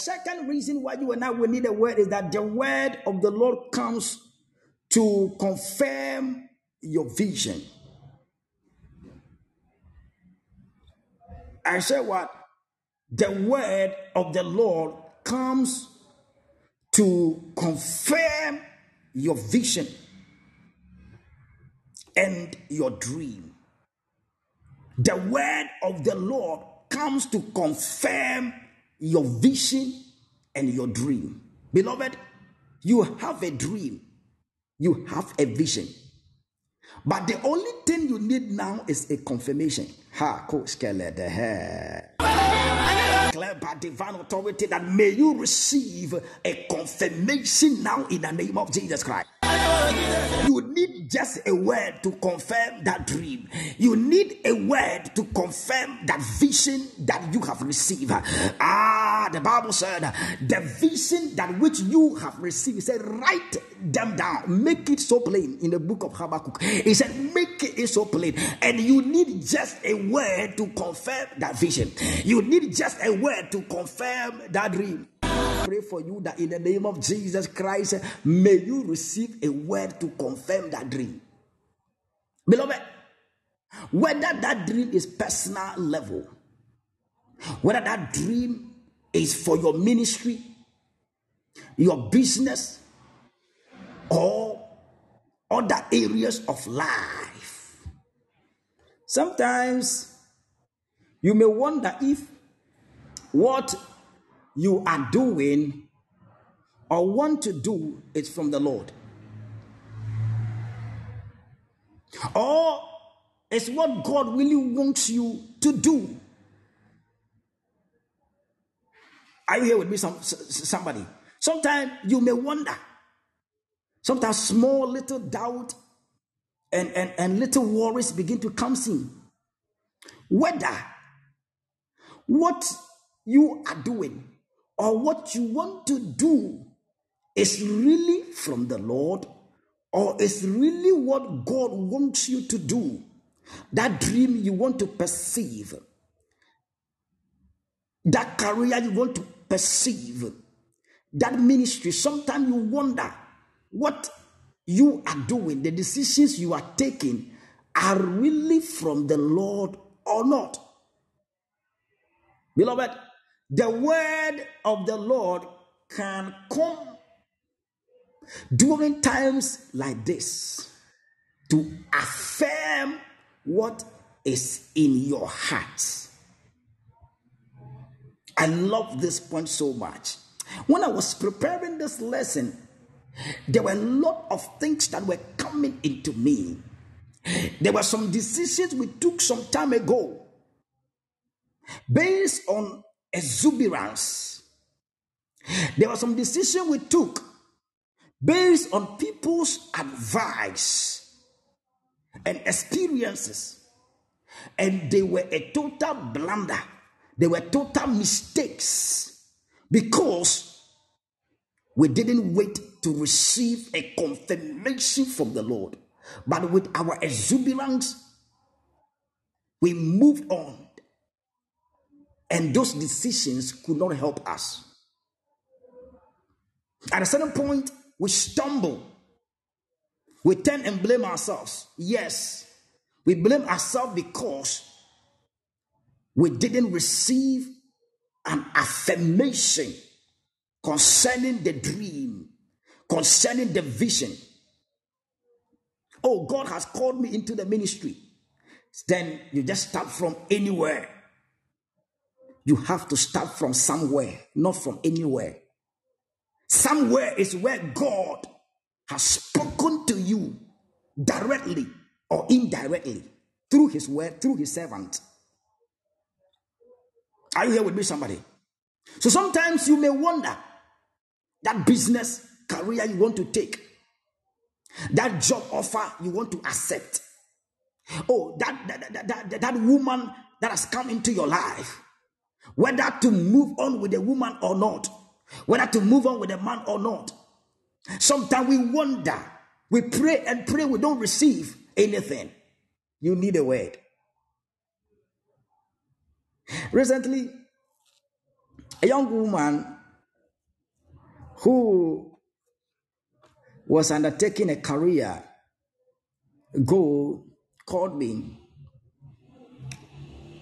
Second reason why you and I will need a word is that the word of the Lord comes to confirm your vision. I say what? The word of the Lord comes to confirm your vision and your dream. The word of the Lord comes to confirm your vision and your dream. Beloved, you have a dream, you have a vision. But the only thing you need now is a confirmation. Ha, declare by divine authority that may you receive a confirmation now in the name of Jesus Christ. You need just a word to confirm that dream. You need a word to confirm that vision that you have received. Ah, the Bible said, the vision that which you have received, said, write them down, make it so plain in the book of Habakkuk. He said, make it so plain. And you need just a word to confirm that vision. You need just a word to confirm that dream pray for you that in the name of Jesus Christ, may you receive a word to confirm that dream. Beloved, whether that dream is personal level, whether that dream is for your ministry, your business, or other areas of life. Sometimes you may wonder if what you are doing or want to do is from the Lord. Or it's what God really wants you to do. Are you here with me, some, somebody? Sometimes you may wonder. Sometimes small little doubt and, and, and little worries begin to come in. Whether what you are doing or what you want to do is really from the Lord or is really what God wants you to do, that dream you want to perceive, that career you want to perceive, that ministry, sometimes you wonder what you are doing, the decisions you are taking are really from the Lord or not. Beloved, the word of the Lord can come during times like this to affirm what is in your heart. I love this point so much. When I was preparing this lesson, there were a lot of things that were coming into me. There were some decisions we took some time ago based on exuberance. There was some decision we took based on people's advice and experiences, and they were a total blunder. They were total mistakes because We didn't wait to receive a confirmation from the Lord, but with our exuberance, we moved on. And those decisions could not help us. At a certain point, we stumble. We turn and blame ourselves. Yes, we blame ourselves because we didn't receive an affirmation concerning the dream, concerning the vision. Oh, God has called me into the ministry. Then you just start from anywhere. You have to start from somewhere, not from anywhere. Somewhere is where God has spoken to you directly or indirectly through his word, through his servant. Are you here with me, somebody? So sometimes you may wonder that business career you want to take, that job offer you want to accept. Oh, that, that, that, that, that woman that has come into your life, whether to move on with a woman or not, whether to move on with a man or not. Sometimes we wonder, we pray and pray, we don't receive anything. You need a word. Recently, a young woman who was undertaking a career goal called me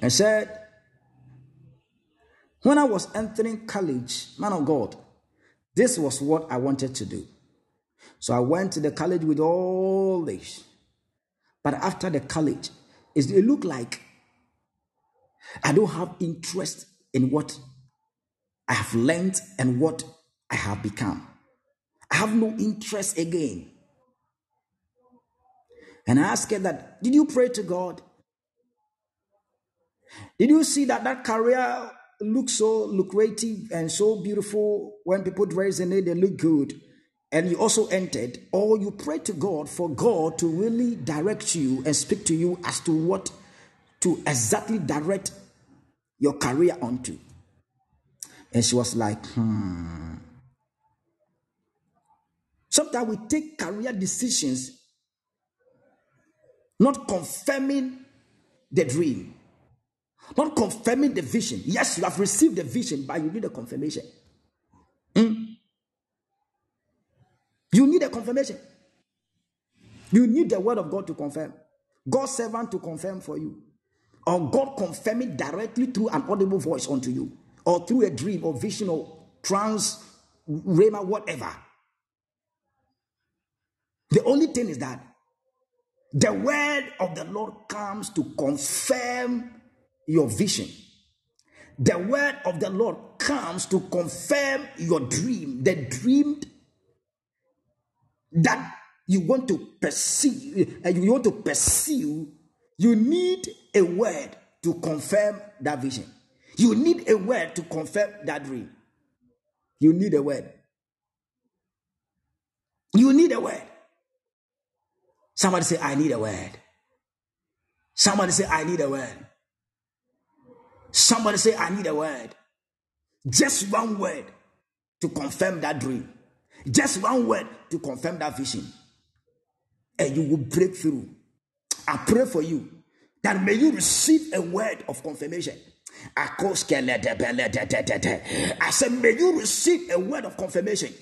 and said, When I was entering college, man of God, this was what I wanted to do. So I went to the college with all this. But after the college, it looked like I don't have interest in what I have learned and what I have become. I have no interest again. And I asked her that, did you pray to God? Did you see that that career looks so lucrative and so beautiful when people dress in it, they look good? And you also entered, or you pray to God for God to really direct you and speak to you as to what to exactly direct your career onto. And she was like, hmm. Sometimes we take career decisions not confirming the dream, not confirming the vision. Yes, you have received the vision, but you need a confirmation. Hmm? You need a confirmation. You need the word of God to confirm. God's servant to confirm for you. Or God confirm it directly through an audible voice unto you. Or through a dream or vision or trance, rhema, whatever. The only thing is that the word of the Lord comes to confirm your vision. The word of the Lord comes to confirm your dream, the dream that you want to pursue, uh, you want to pursue, you need a word to confirm that vision. You need a word to confirm that dream. You need a word. You need a word. Somebody say, I need a word. Somebody say, I need a word. Somebody say, I need a word. Just one word to confirm that dream. Just one word to confirm that vision. And you will break through. I pray for you that may you receive a word of confirmation. I said, may you receive a word of confirmation,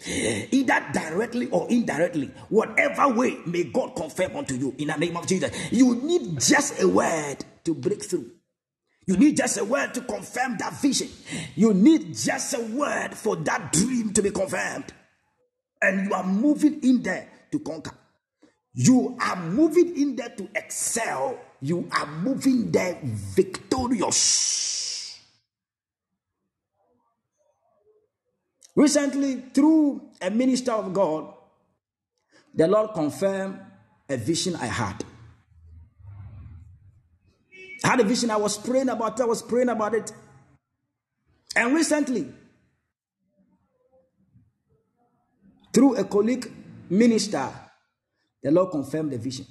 either directly or indirectly, whatever way, may God confirm unto you in the name of Jesus. You need just a word to break through. You need just a word to confirm that vision. You need just a word for that dream to be confirmed and you are moving in there to conquer. You are moving in there to excel. You are moving there victorious. Recently, through a minister of God, the Lord confirmed a vision I had. I had a vision, I was praying about it, I was praying about it. And recently, Through a colleague minister, the Lord confirmed the vision.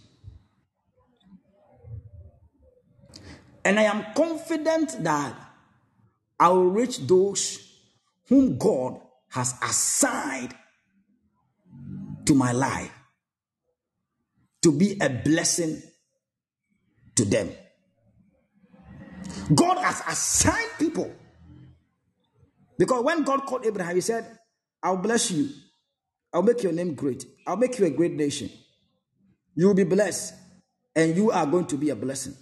And I am confident that I will reach those whom God has assigned to my life to be a blessing to them. God has assigned people. Because when God called Abraham, he said, I'll bless you. I'll make your name great. I'll make you a great nation. You will be blessed, and you are going to be a blessing.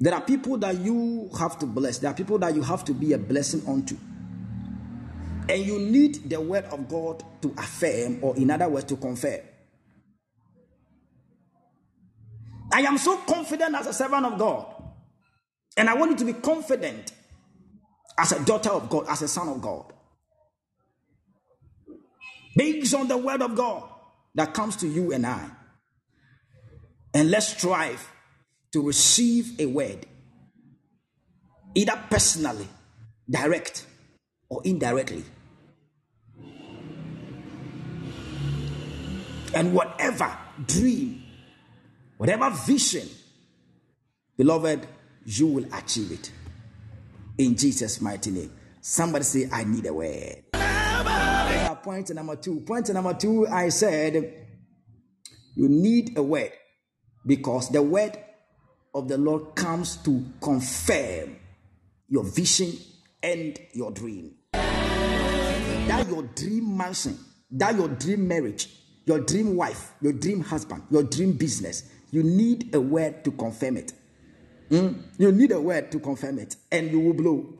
There are people that you have to bless, there are people that you have to be a blessing unto. And you need the word of God to affirm, or in other words, to confirm. I am so confident as a servant of God. And I want you to be confident as a daughter of God, as a son of God. Based on the word of God that comes to you and I. And let's strive to receive a word, either personally, direct, or indirectly. And whatever dream, whatever vision, beloved, you will achieve it. In Jesus' mighty name. Somebody say, I need a word. Point number two. Point number two, I said, you need a word because the word of the Lord comes to confirm your vision and your dream. That your dream mansion, that your dream marriage, your dream wife, your dream husband, your dream business, you need a word to confirm it. Mm? You need a word to confirm it, and you will blow.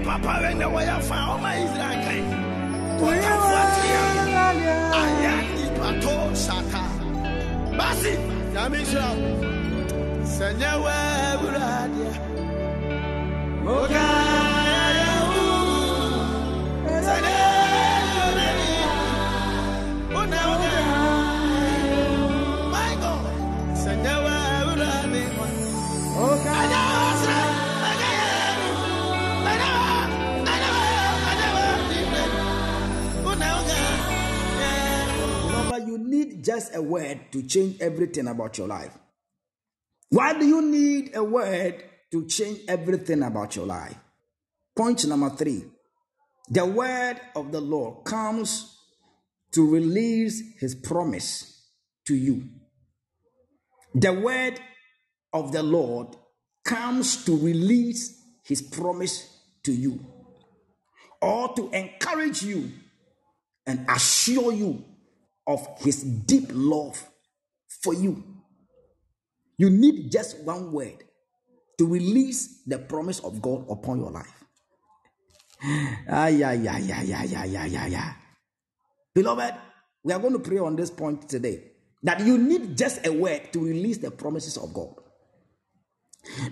Papa when the way found my Israel came. Ayani pato sata. Basi, Yamisha. Senyawa buradia. Moga. Just a word to change everything about your life. Why do you need a word to change everything about your life? Point number three the word of the Lord comes to release his promise to you. The word of the Lord comes to release his promise to you or to encourage you and assure you of his deep love for you. You need just one word to release the promise of God upon your life. Ah, yeah, yeah, yeah, yeah, yeah, yeah, yeah, yeah. Beloved, we are going to pray on this point today that you need just a word to release the promises of God.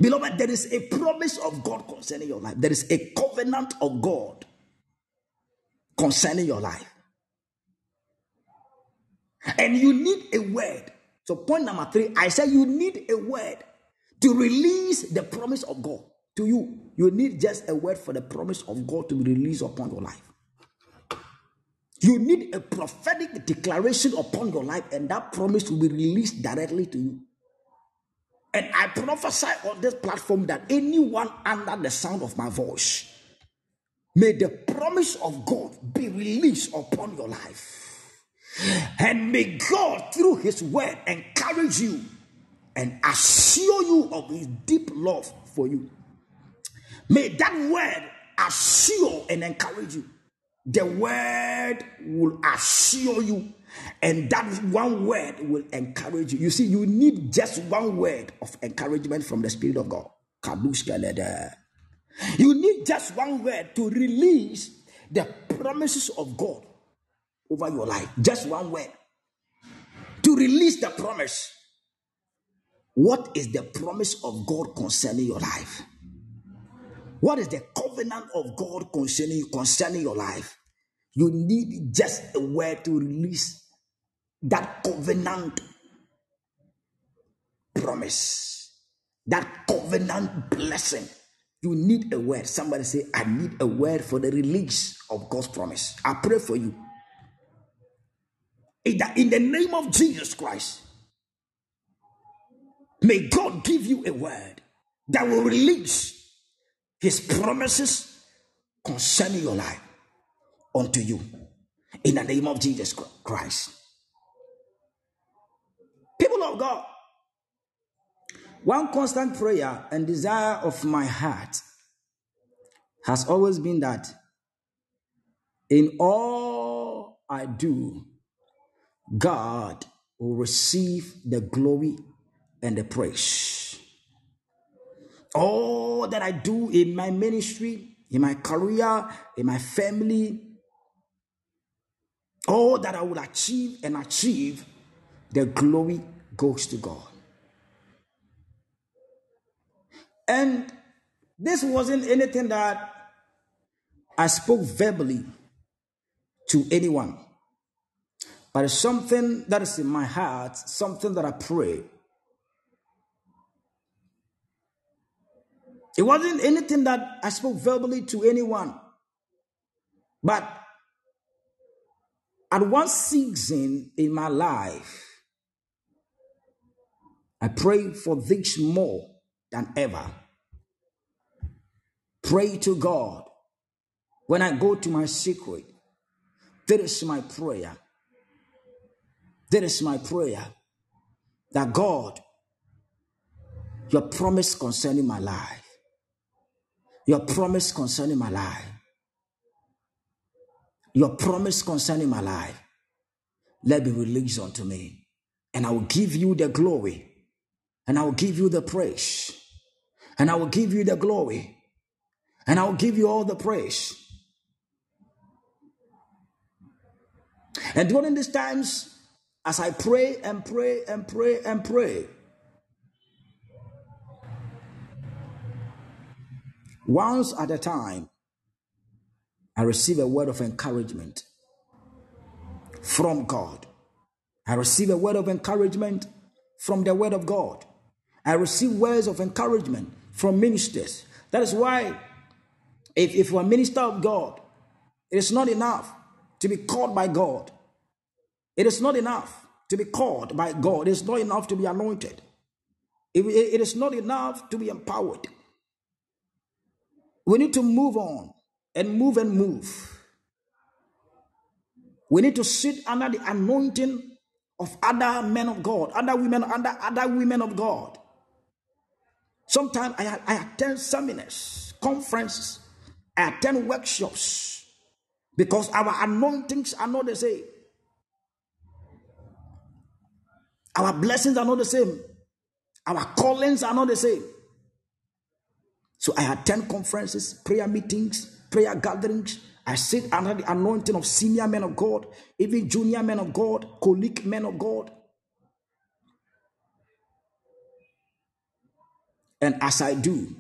Beloved, there is a promise of God concerning your life, there is a covenant of God concerning your life. And you need a word. So, point number three, I say you need a word to release the promise of God to you. You need just a word for the promise of God to be released upon your life. You need a prophetic declaration upon your life, and that promise will be released directly to you. And I prophesy on this platform that anyone under the sound of my voice, may the promise of God be released upon your life. And may God, through His word, encourage you and assure you of His deep love for you. May that word assure and encourage you. The word will assure you, and that one word will encourage you. You see, you need just one word of encouragement from the Spirit of God. You need just one word to release the promises of God over your life. Just one word to release the promise. What is the promise of God concerning your life? What is the covenant of God concerning concerning your life? You need just a word to release that covenant promise, that covenant blessing. You need a word. Somebody say, I need a word for the release of God's promise. I pray for you. In the, in the name of Jesus Christ, may God give you a word that will release his promises concerning your life unto you. In the name of Jesus Christ. People of God, one constant prayer and desire of my heart has always been that in all I do, God will receive the glory and the praise. All that I do in my ministry, in my career, in my family, all that I will achieve and achieve, the glory goes to God. And this wasn't anything that I spoke verbally to anyone, but it's something that is in my heart, something that I pray. It wasn't anything that I spoke verbally to anyone, but at one season in my life, I pray for this more than ever. Pray to God. When I go to my secret, that is my prayer. That is my prayer. That God, your promise concerning my life, your promise concerning my life, your promise concerning my life, let be released unto me. And I will give you the glory, and I will give you the praise, and I will give you the glory, and I will give you all the praise. And during these times, as I pray and pray and pray and pray, once at a time, I receive a word of encouragement from God. I receive a word of encouragement from the word of God. I receive words of encouragement from ministers. That is why if, if you're a minister of God, it is not enough to be called by God. It is not enough to be called by God. It is not enough to be anointed. It, is not enough to be empowered. We need to move on and move and move. We need to sit under the anointing of other men of God, other women, under other women of God. Sometimes I, I attend seminars, conferences, I attend workshops because our anointings are not the same. Our blessings are not the same. Our callings are not the same. So I attend conferences, prayer meetings, prayer gatherings. I sit under the anointing of senior men of God, even junior men of God, colleague men of God. And as I do,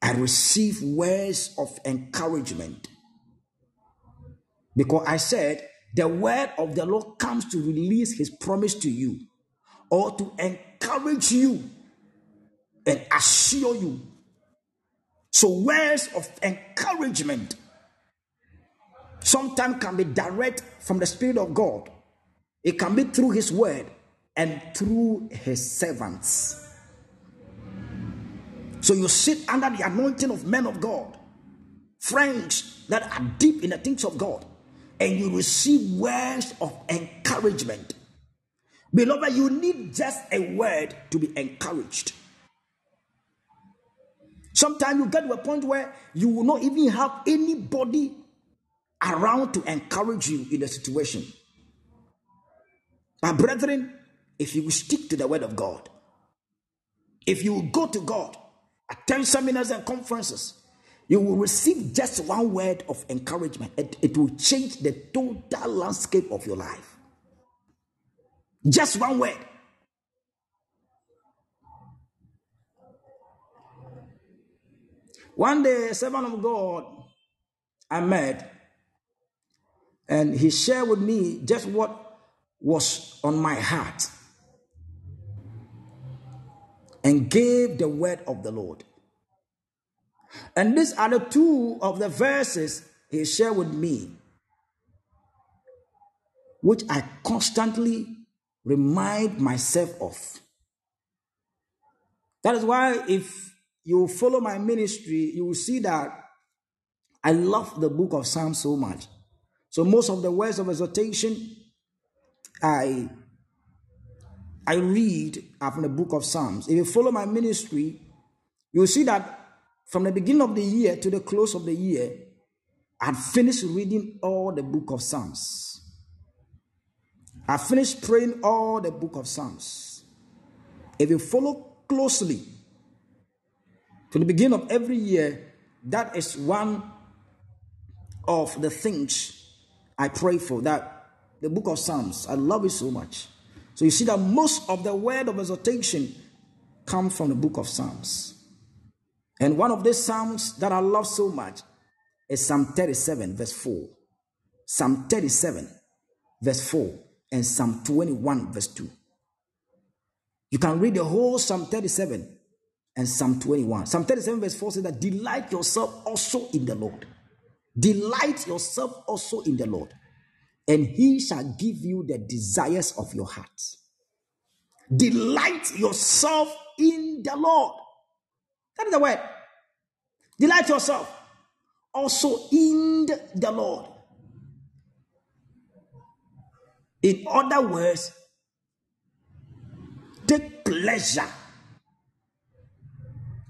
I receive words of encouragement. Because I said, the word of the Lord comes to release his promise to you or to encourage you and assure you. So, words of encouragement sometimes can be direct from the Spirit of God, it can be through his word and through his servants. So you sit under the anointing of men of God, friends that are deep in the things of God, and you receive words of encouragement. Beloved, you need just a word to be encouraged. Sometimes you get to a point where you will not even have anybody around to encourage you in a situation. But, brethren, if you stick to the word of God, if you go to God, attend seminars and conferences, you will receive just one word of encouragement. It, it will change the total landscape of your life. Just one word. One day, a servant of God I met And he shared with me just what was on my heart and gave the word of the Lord. And these are the two of the verses he shared with me, which I constantly remind myself of. That is why, if you follow my ministry, you will see that I love the book of Psalms so much. So, most of the words of exhortation I I read are from the book of Psalms. If you follow my ministry, you'll see that from the beginning of the year to the close of the year, I finished reading all the book of Psalms. I finished praying all the book of Psalms. If you follow closely, to the beginning of every year, that is one of the things I pray for. That the book of Psalms, I love it so much. So you see that most of the word of exhortation come from the book of Psalms. And one of the Psalms that I love so much is Psalm 37, verse 4. Psalm 37, verse 4, and Psalm 21, verse 2. You can read the whole Psalm 37 and Psalm 21. Psalm 37, verse 4 says that delight yourself also in the Lord. Delight yourself also in the Lord, and he shall give you the desires of your heart. Delight yourself in the Lord. That is the word. Delight yourself also in the Lord. In other words, take pleasure.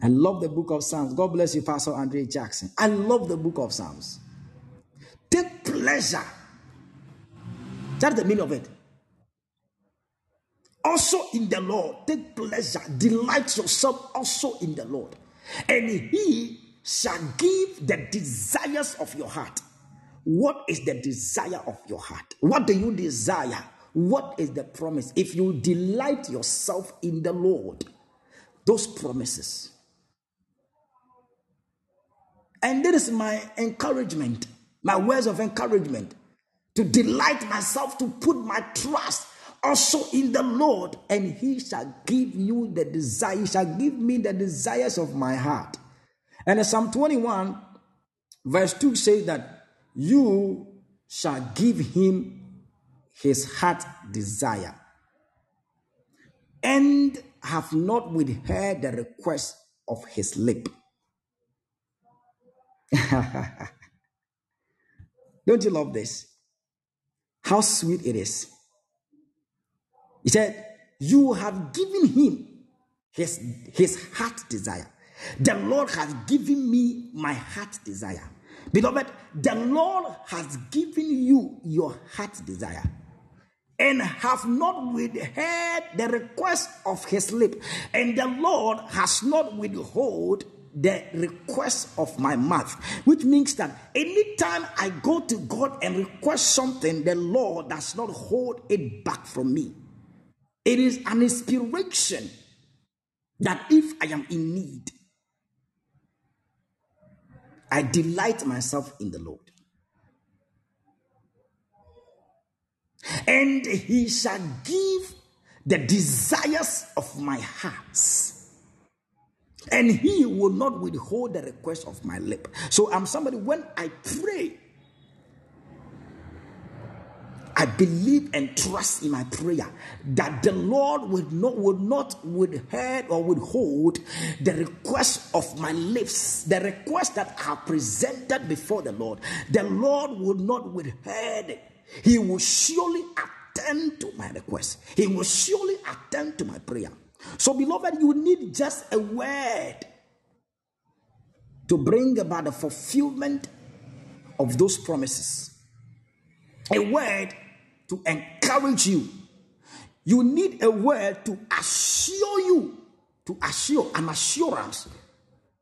I love the book of Psalms. God bless you, Pastor Andre Jackson. I love the book of Psalms. Take pleasure. That's the meaning of it. Also in the Lord, take pleasure, delight yourself also in the Lord, and He shall give the desires of your heart. What is the desire of your heart? What do you desire? What is the promise? If you delight yourself in the Lord, those promises. And that is my encouragement, my words of encouragement to delight myself, to put my trust also in the Lord, and He shall give you the desire, He shall give me the desires of my heart. And Psalm 21, verse 2 says that you shall give him his heart desire and have not withheld the request of his lip. Don't you love this? How sweet it is. He said, You have given him his, his heart desire. The Lord has given me my heart desire. Beloved, the Lord has given you your heart desire and have not withheld the request of his lip. And the Lord has not withhold the request of my mouth, which means that anytime I go to God and request something, the Lord does not hold it back from me. It is an inspiration that if I am in need, I delight myself in the Lord. And he shall give the desires of my heart. And he will not withhold the request of my lip. So I'm somebody, when I pray, I believe and trust in my prayer that the Lord would not would not withhold or withhold the request of my lips, the request that I presented before the Lord. The Lord would not withhold it. He will surely attend to my request. He will surely attend to my prayer. So, beloved, you need just a word to bring about the fulfillment of those promises. A word to encourage you. You need a word to assure you, to assure an assurance.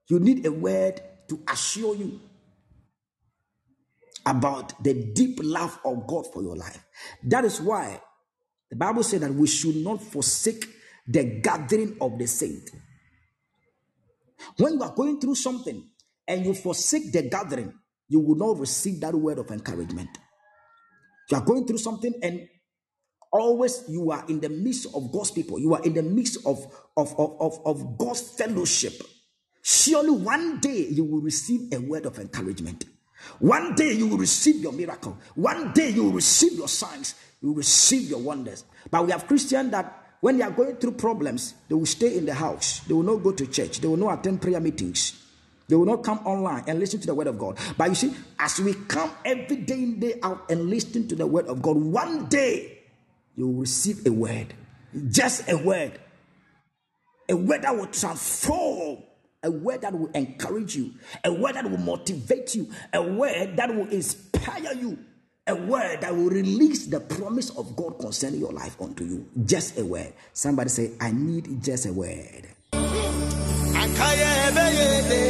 You need a word to assure you about the deep love of God for your life. That is why the Bible said that we should not forsake the gathering of the saint. When you are going through something and you forsake the gathering, you will not receive that word of encouragement. You are going through something and always you are in the midst of God's people. You are in the midst of, of, of, of, of God's fellowship. Surely one day you will receive a word of encouragement. One day you will receive your miracle. One day you will receive your signs. You will receive your wonders. But we have Christians that when they are going through problems, they will stay in the house. They will not go to church. They will not attend prayer meetings. They will not come online and listen to the word of God. But you see, as we come every day in, day out and listen to the word of God, one day you will receive a word. Just a word. A word that will transform a word that will encourage you, a word that will motivate you, a word that will inspire you, a word that will release the promise of God concerning your life unto you. Just a word. Somebody say, I need just a word akaya ebe ya ede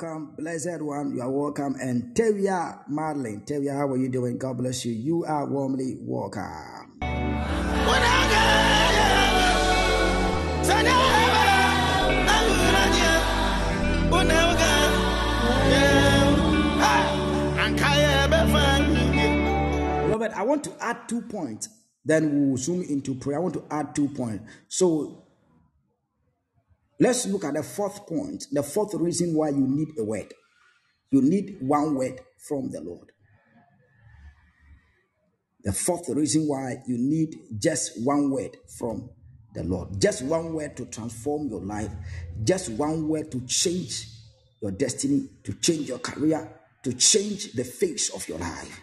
welcome. Blessed one, you are welcome. And Tevia Madeline, Tevia, how are you doing? God bless you. You are warmly welcome. Beloved, I want to add two points. Then we'll zoom into prayer. I want to add two points. So Let's look at the fourth point, the fourth reason why you need a word. You need one word from the Lord. The fourth reason why you need just one word from the Lord. Just one word to transform your life. Just one word to change your destiny, to change your career, to change the face of your life.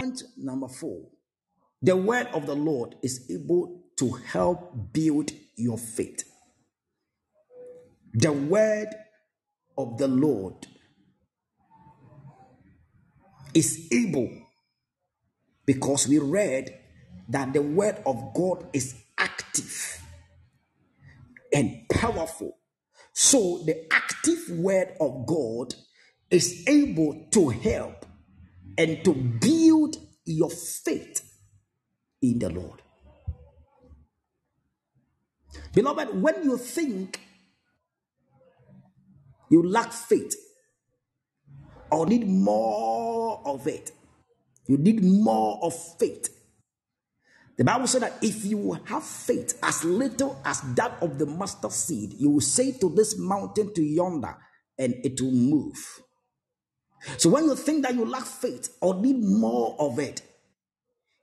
Point number four the word of the Lord is able to help build your faith. The word of the Lord is able because we read that the word of God is active and powerful. So the active word of God is able to help and to build your faith in the Lord. Beloved, when you think you lack faith or need more of it, you need more of faith. The Bible said that if you have faith as little as that of the mustard seed, you will say to this mountain to yonder, and it will move. So when you think that you lack faith or need more of it,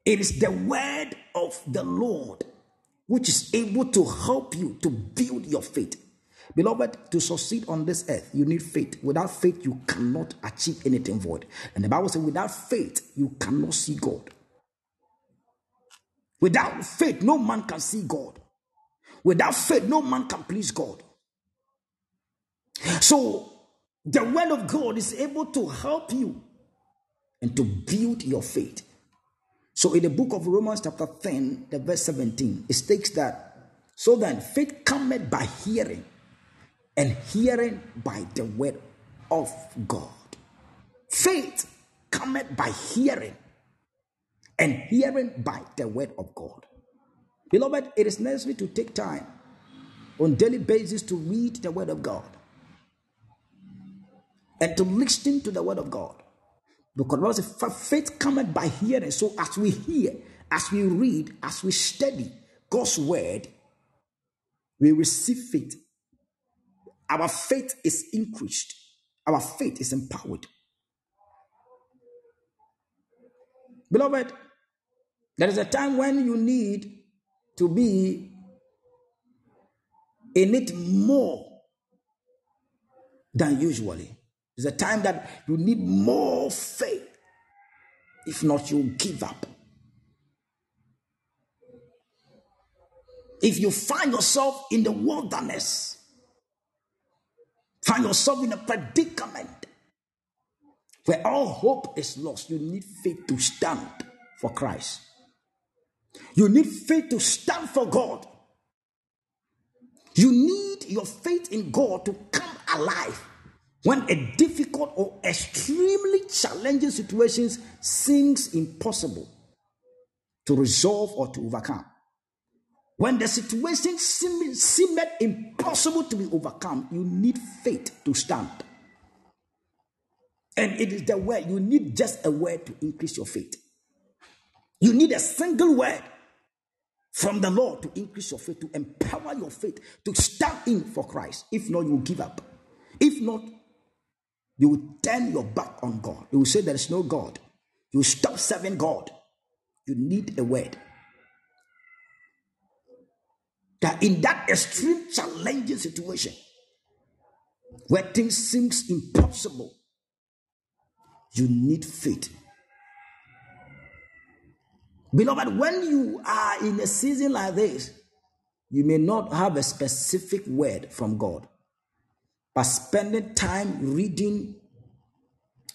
it is the word of the Lord which is able to help you to build your faith. Beloved, to succeed on this earth, you need faith. Without faith, you cannot achieve anything void. And the Bible says, without faith, you cannot see God. Without faith, no man can see God. Without faith, no man can please God. So, the word of God is able to help you and to build your faith. So in the book of Romans, chapter 10, the verse 17, it states that so then faith cometh by hearing, and hearing by the word of God. Faith cometh by hearing, and hearing by the word of God. Beloved, it is necessary to take time on daily basis to read the word of God and to listen to the word of God. Because faith cometh by hearing. So as we hear, as we read, as we study God's word, we receive faith. Our faith is increased. Our faith is empowered. Beloved, there is a time when you need to be in it more than usually. It's a time that you need more faith. If not, you give up. If you find yourself in the wilderness, find yourself in a predicament where all hope is lost, you need faith to stand for Christ. You need faith to stand for God. You need your faith in God to come alive when a difficult or extremely challenging situation seems impossible to resolve or to overcome. When the situation seemed, impossible to be overcome, you need faith to stand. And it is the word, you need just a word to increase your faith. You need a single word from the Lord to increase your faith, to empower your faith, to stand in for Christ. If not, you give up. If not, you will turn your back on God. You will say there is no God. You stop serving God. You need a word. That in that extreme challenging situation, where things seems impossible, you need faith. Beloved, when you are in a season like this, you may not have a specific word from God, but spending time reading,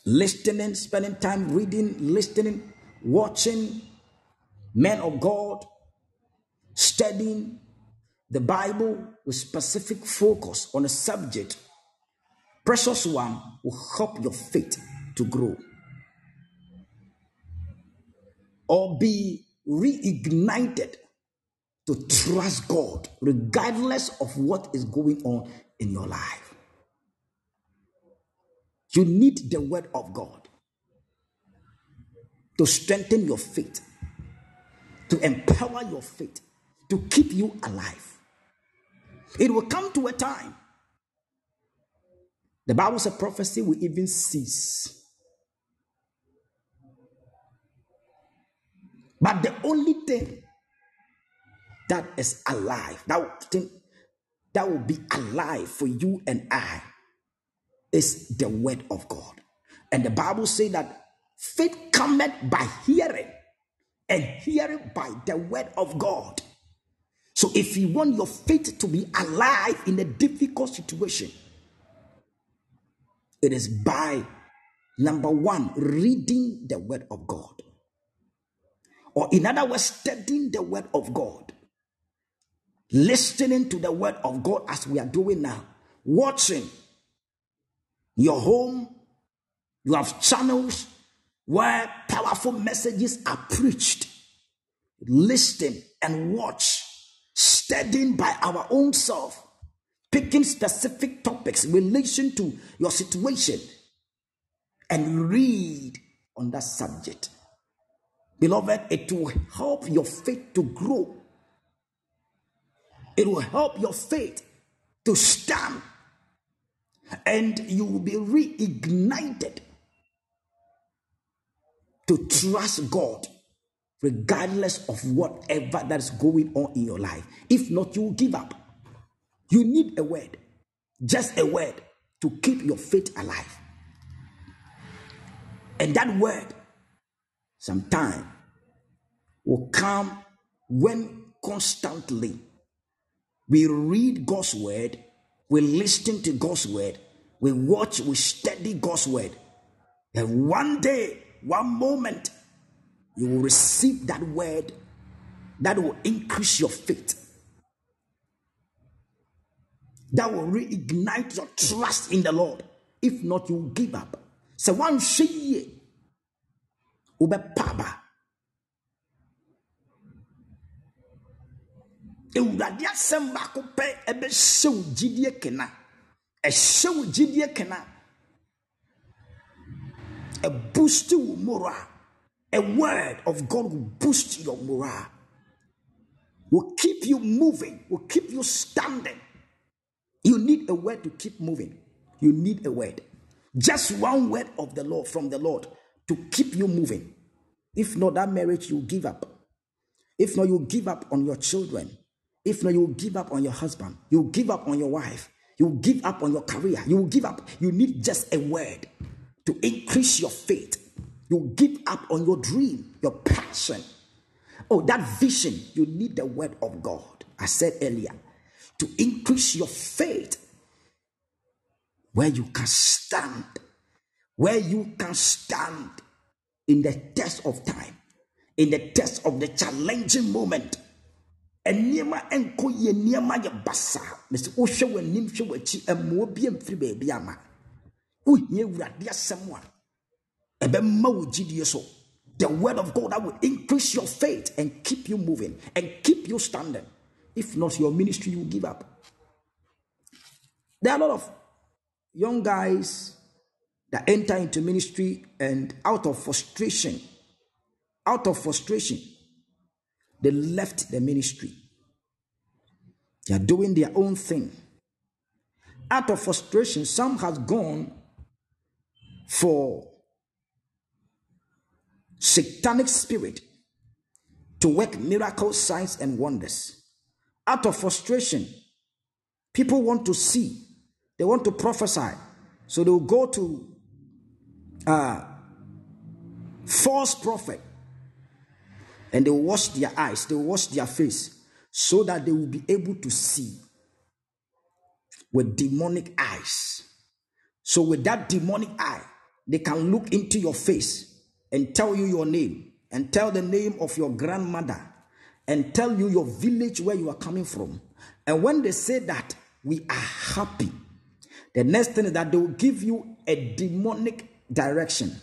listening, spending time reading, listening, watching men of God, studying the Bible with specific focus on a subject, precious one will help your faith to grow or be reignited to trust God regardless of what is going on in your life. You need the word of God to strengthen your faith, to empower your faith, to keep you alive. It will come to a time. The Bible says prophecy will even cease. But the only thing that is alive, that thing that will be alive for you and I, is the word of God. And the Bible says that faith cometh by hearing, and hearing by the word of God. So if you want your faith to be alive in a difficult situation, it is by number one, reading the word of God. Or in other words, studying the word of God, listening to the word of God as we are doing now, watching your home, you have channels where powerful messages are preached. Listen and watch, studying by our own self, picking specific topics in relation to your situation, and read on that subject. Beloved, it will help your faith to grow. It will help your faith to stand. And you will be reignited to trust God regardless of whatever that is going on in your life. If not, you will give up. You need a word, just a word to keep your faith alive. And that word some time will come when constantly we read God's word, we listen to God's word, we watch, we study God's word. And one day, one moment, you will receive that word that will increase your faith. That will reignite your trust in the Lord. If not, you will give up. So one shey wobɛpa aba awurade asɛm baako pɛ ɛbɛhyɛ wo gyidie kena. Ɛhyɛ wo gyidie kena. A boost your morale. A word of god will boost your morale. Will keep you moving. Will keep you standing. You need a word to keep moving. You need a word. Just one word of the lord from the lord to keep you moving. If not, that marriage you give up. If not, you give up on your children. If not, you give up on your husband. You give up on your wife. You give up on your career. You give up. You need just a word to increase your faith. You give up on your dream, your passion. Oh, that vision. You need the word of God. I said earlier, to increase your faith where you can stand, where you can stand in the test of time, in the test of the challenging moment. Nneɛma nkɔ yie nneɛma yɛ basaa mesi wohwɛ w'anim hwɛ w'akyi mmoa bi mfiri baabi ama. Wohia awurade asɛm a ɛbɛma wo gyidie so. The word of god that will increase your faith and keep you moving and keep you standing. If not your ministry will give up. There are a lot of young guys that enter into ministry and out of frustration, out of frustration, they left the ministry. They are doing their own thing. Out of frustration, some has gone for satanic spirit to work miracles, signs, and wonders. Out of frustration, people want to see they want to prophesy. So they will go to uh, false prophet and they will wash their eyes, they will wash their face so that they will be able to see with demonic eyes. So, with that demonic eye, they can look into your face and tell you your name and tell the name of your grandmother and tell you your village where you are coming from. And when they say that, we are happy the next thing is that they will give you a demonic direction.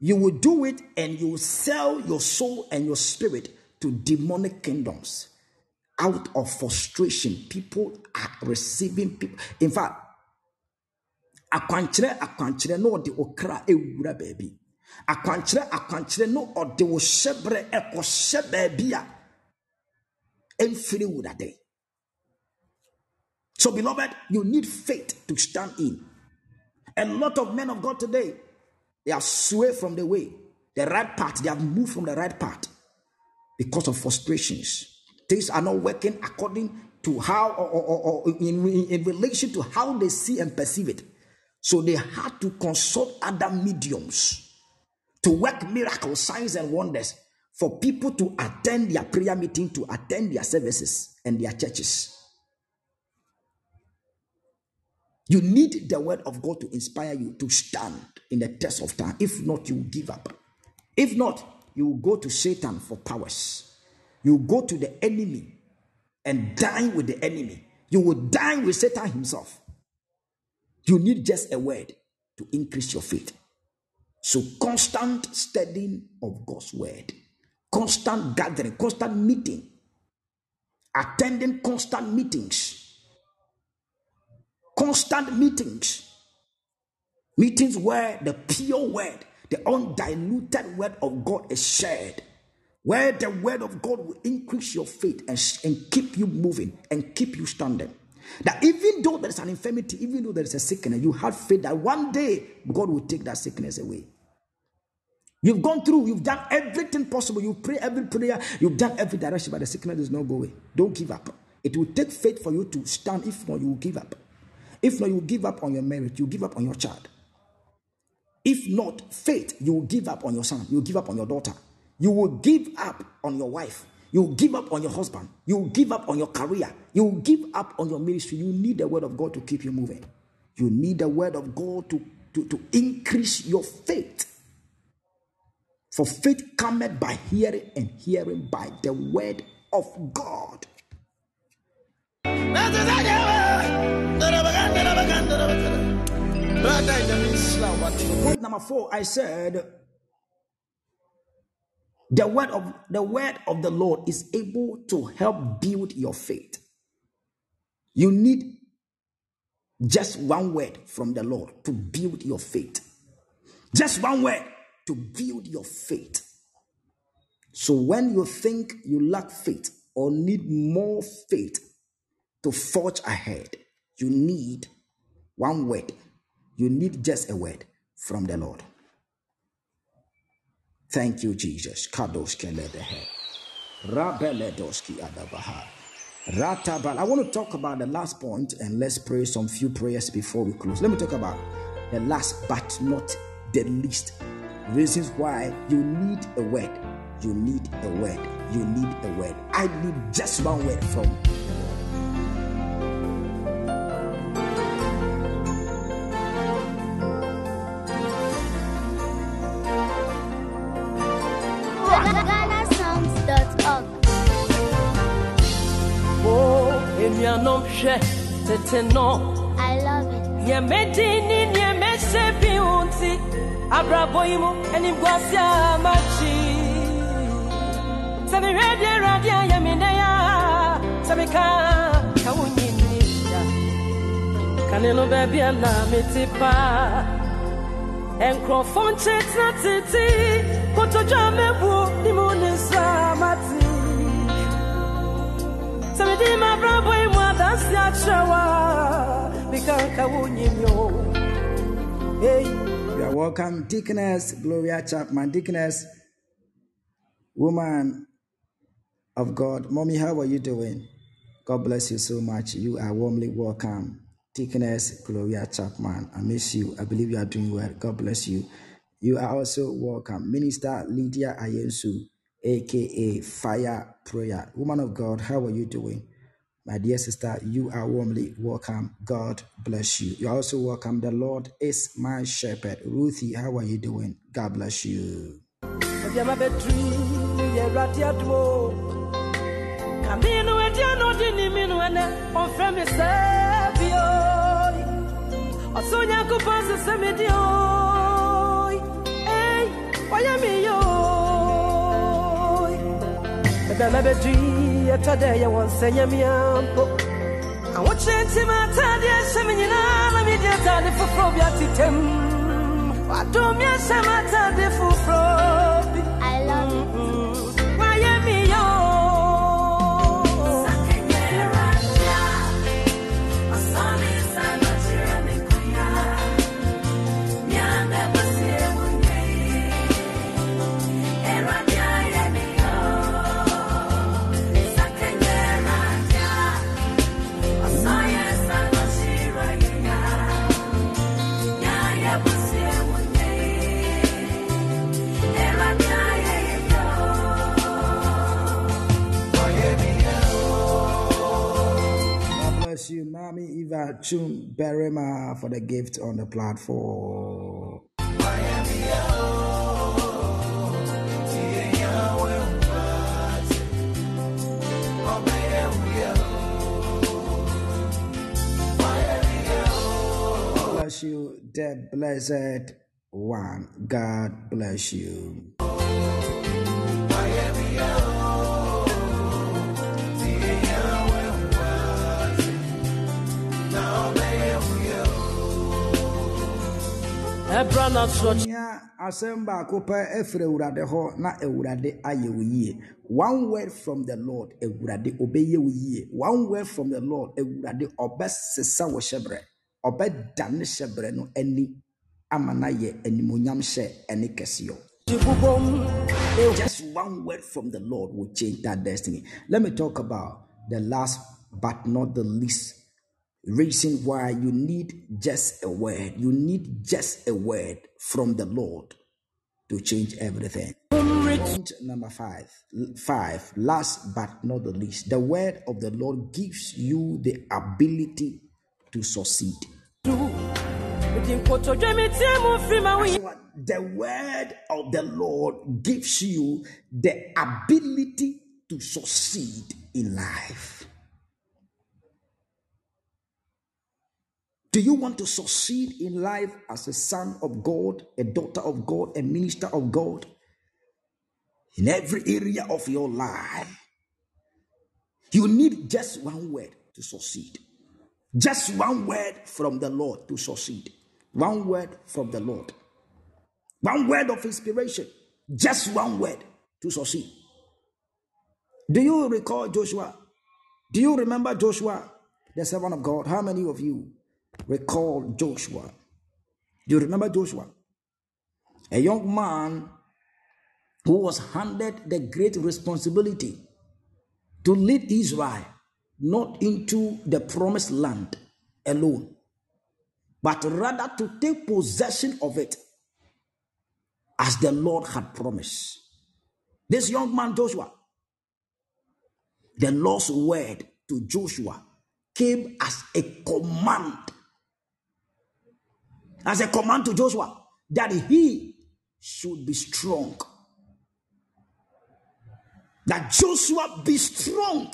You will do it and you will sell your soul and your spirit to demonic kingdoms. Out of frustration, people are receiving people. In fact, akwankyerɛ akwankyerɛ na ɔde okra ewura baabi akwankyerɛ akwankyerɛ na ɔde wo hyɛbrɛ ɛkɔhyɛ baabi a ɛmfiri wurade so, beloved, you need faith to stand in. A lot of men of God today, they are swayed from the way, the right path. They have moved from the right path because of frustrations. Things are not working according to how, or, or, or in, in relation to how they see and perceive it. So they had to consult other mediums to work miracles, signs, and wonders for people to attend their prayer meeting, to attend their services and their churches. You need the word of God to inspire you to stand in the test of time. If not, you give up. If not, you go to Satan for powers. You go to the enemy and dine with the enemy. You will dine with Satan himself. You need just a word to increase your faith. So, constant studying of God's word, constant gathering, constant meeting, attending constant meetings constant meetings. Meetings where the pure word, the undiluted word of God is shared. Where the word of God will increase your faith and, and keep you moving and keep you standing. That even though there is an infirmity, even though there is a sickness, you have faith that one day God will take that sickness away. You've gone through, you've done everything possible. You pray every prayer, you've done every direction, but the sickness does not go away. Don't give up. It will take faith for you to stand. If not, you will give up. If not, you will give up on your marriage, you give up on your child. If not, faith, you will give up on your son, you will give up on your daughter. You will give up on your wife. You will give up on your husband. You will give up on your career. You will give up on your ministry. You need the word of God to keep you moving. You need the word of God to, to, to increase your faith. For faith cometh by hearing, and hearing by the word of God. Point number four, I said the word of the word of the Lord is able to help build your faith. You need just one word from the Lord to build your faith. Just one word to build your faith. So when you think you lack faith or need more faith to forge ahead, you need one word. You need just a word from the Lord. Thank you, Jesus. Ratabal. I want to talk about the last point and let's pray some few prayers before we close. Let me talk about the last but not the least reasons why you need a word. You need a word. you need a word. I need just one word from hwɛ tete no. Yɛmɛdini nneɛmɛhyɛ bi wo nti abrabɔ yi mu animguase a makyi. Sɛ mehwɛ deɛ awurade ayɛ me nnɛ a sɛ meka ka wo nyinni da kane no baabi a na mete paa ɛnkurɔfo nkye tena tete kotodwa mɛbuo ne mu ne nsa mate. Sɛ mede mabrabɔ yi mu adanse you are welcome, Deaconess Gloria Chapman. Deaconess, woman of God. Mommy, how are you doing? God bless you so much. You are warmly welcome. Deaconess Gloria Chapman. I miss you. I believe you are doing well. God bless you. You are also welcome. Minister Lydia Ayensu, aka Fire Prayer. Woman of God, how are you doing? My dear sister, you are warmly welcome. God bless you. You are also welcome. The Lord is my shepherd. Ruthie, how are you doing? God bless you. Bɛmɛbɛdui ɛtɔdɛ yɛ wɔn nsɛ nyamea mpo awokyerɛ nti ma atade ahyɛ me nyinaa na mede atade foforɔ bi atetɛm wadom yɛhyɛ ma atade foforɔ bi wayɛ Eva Chum Berema, for the gift on the platform. bless you, the blessed one. God bless you. Nya asɛm baako pɛ ɛfiri awurade hɔ na awurade ayɛ wo yie one word from the lord awurade wo yie one word from the lord awurade ɔbɛsesa wo hyɛbrɛ ɔbɛdane hyɛbrɛ no ani ama no animonyam hyɛ ɛne kɛseɛ just one word from the lord will change that destiny. Let me talk about the last but not the least reason why you need just a word. You need just a word from the Lord to change everything. Point number five. Five. Last but not the least, the word of the Lord gives you the ability to succeed. The word of the Lord gives you the ability to succeed in life. Do you want to succeed in life as a son of God, a daughter of God, a minister of God? In every area of your life, you need just one word to succeed. Just one word from the Lord to succeed. One word from the Lord. One word of inspiration. Just one word to succeed. Do you recall Joshua? Do you remember Joshua, the servant of God? How many of you recall Joshua? Do you remember Joshua? A young man who was handed the great responsibility to lead Israel not into the promised land alone, but rather to take possession of it as the Lord had promised. This young man, Joshua, the Lord's word to Joshua came as a command. As a command to Joshua that he should be strong. That Joshua be strong.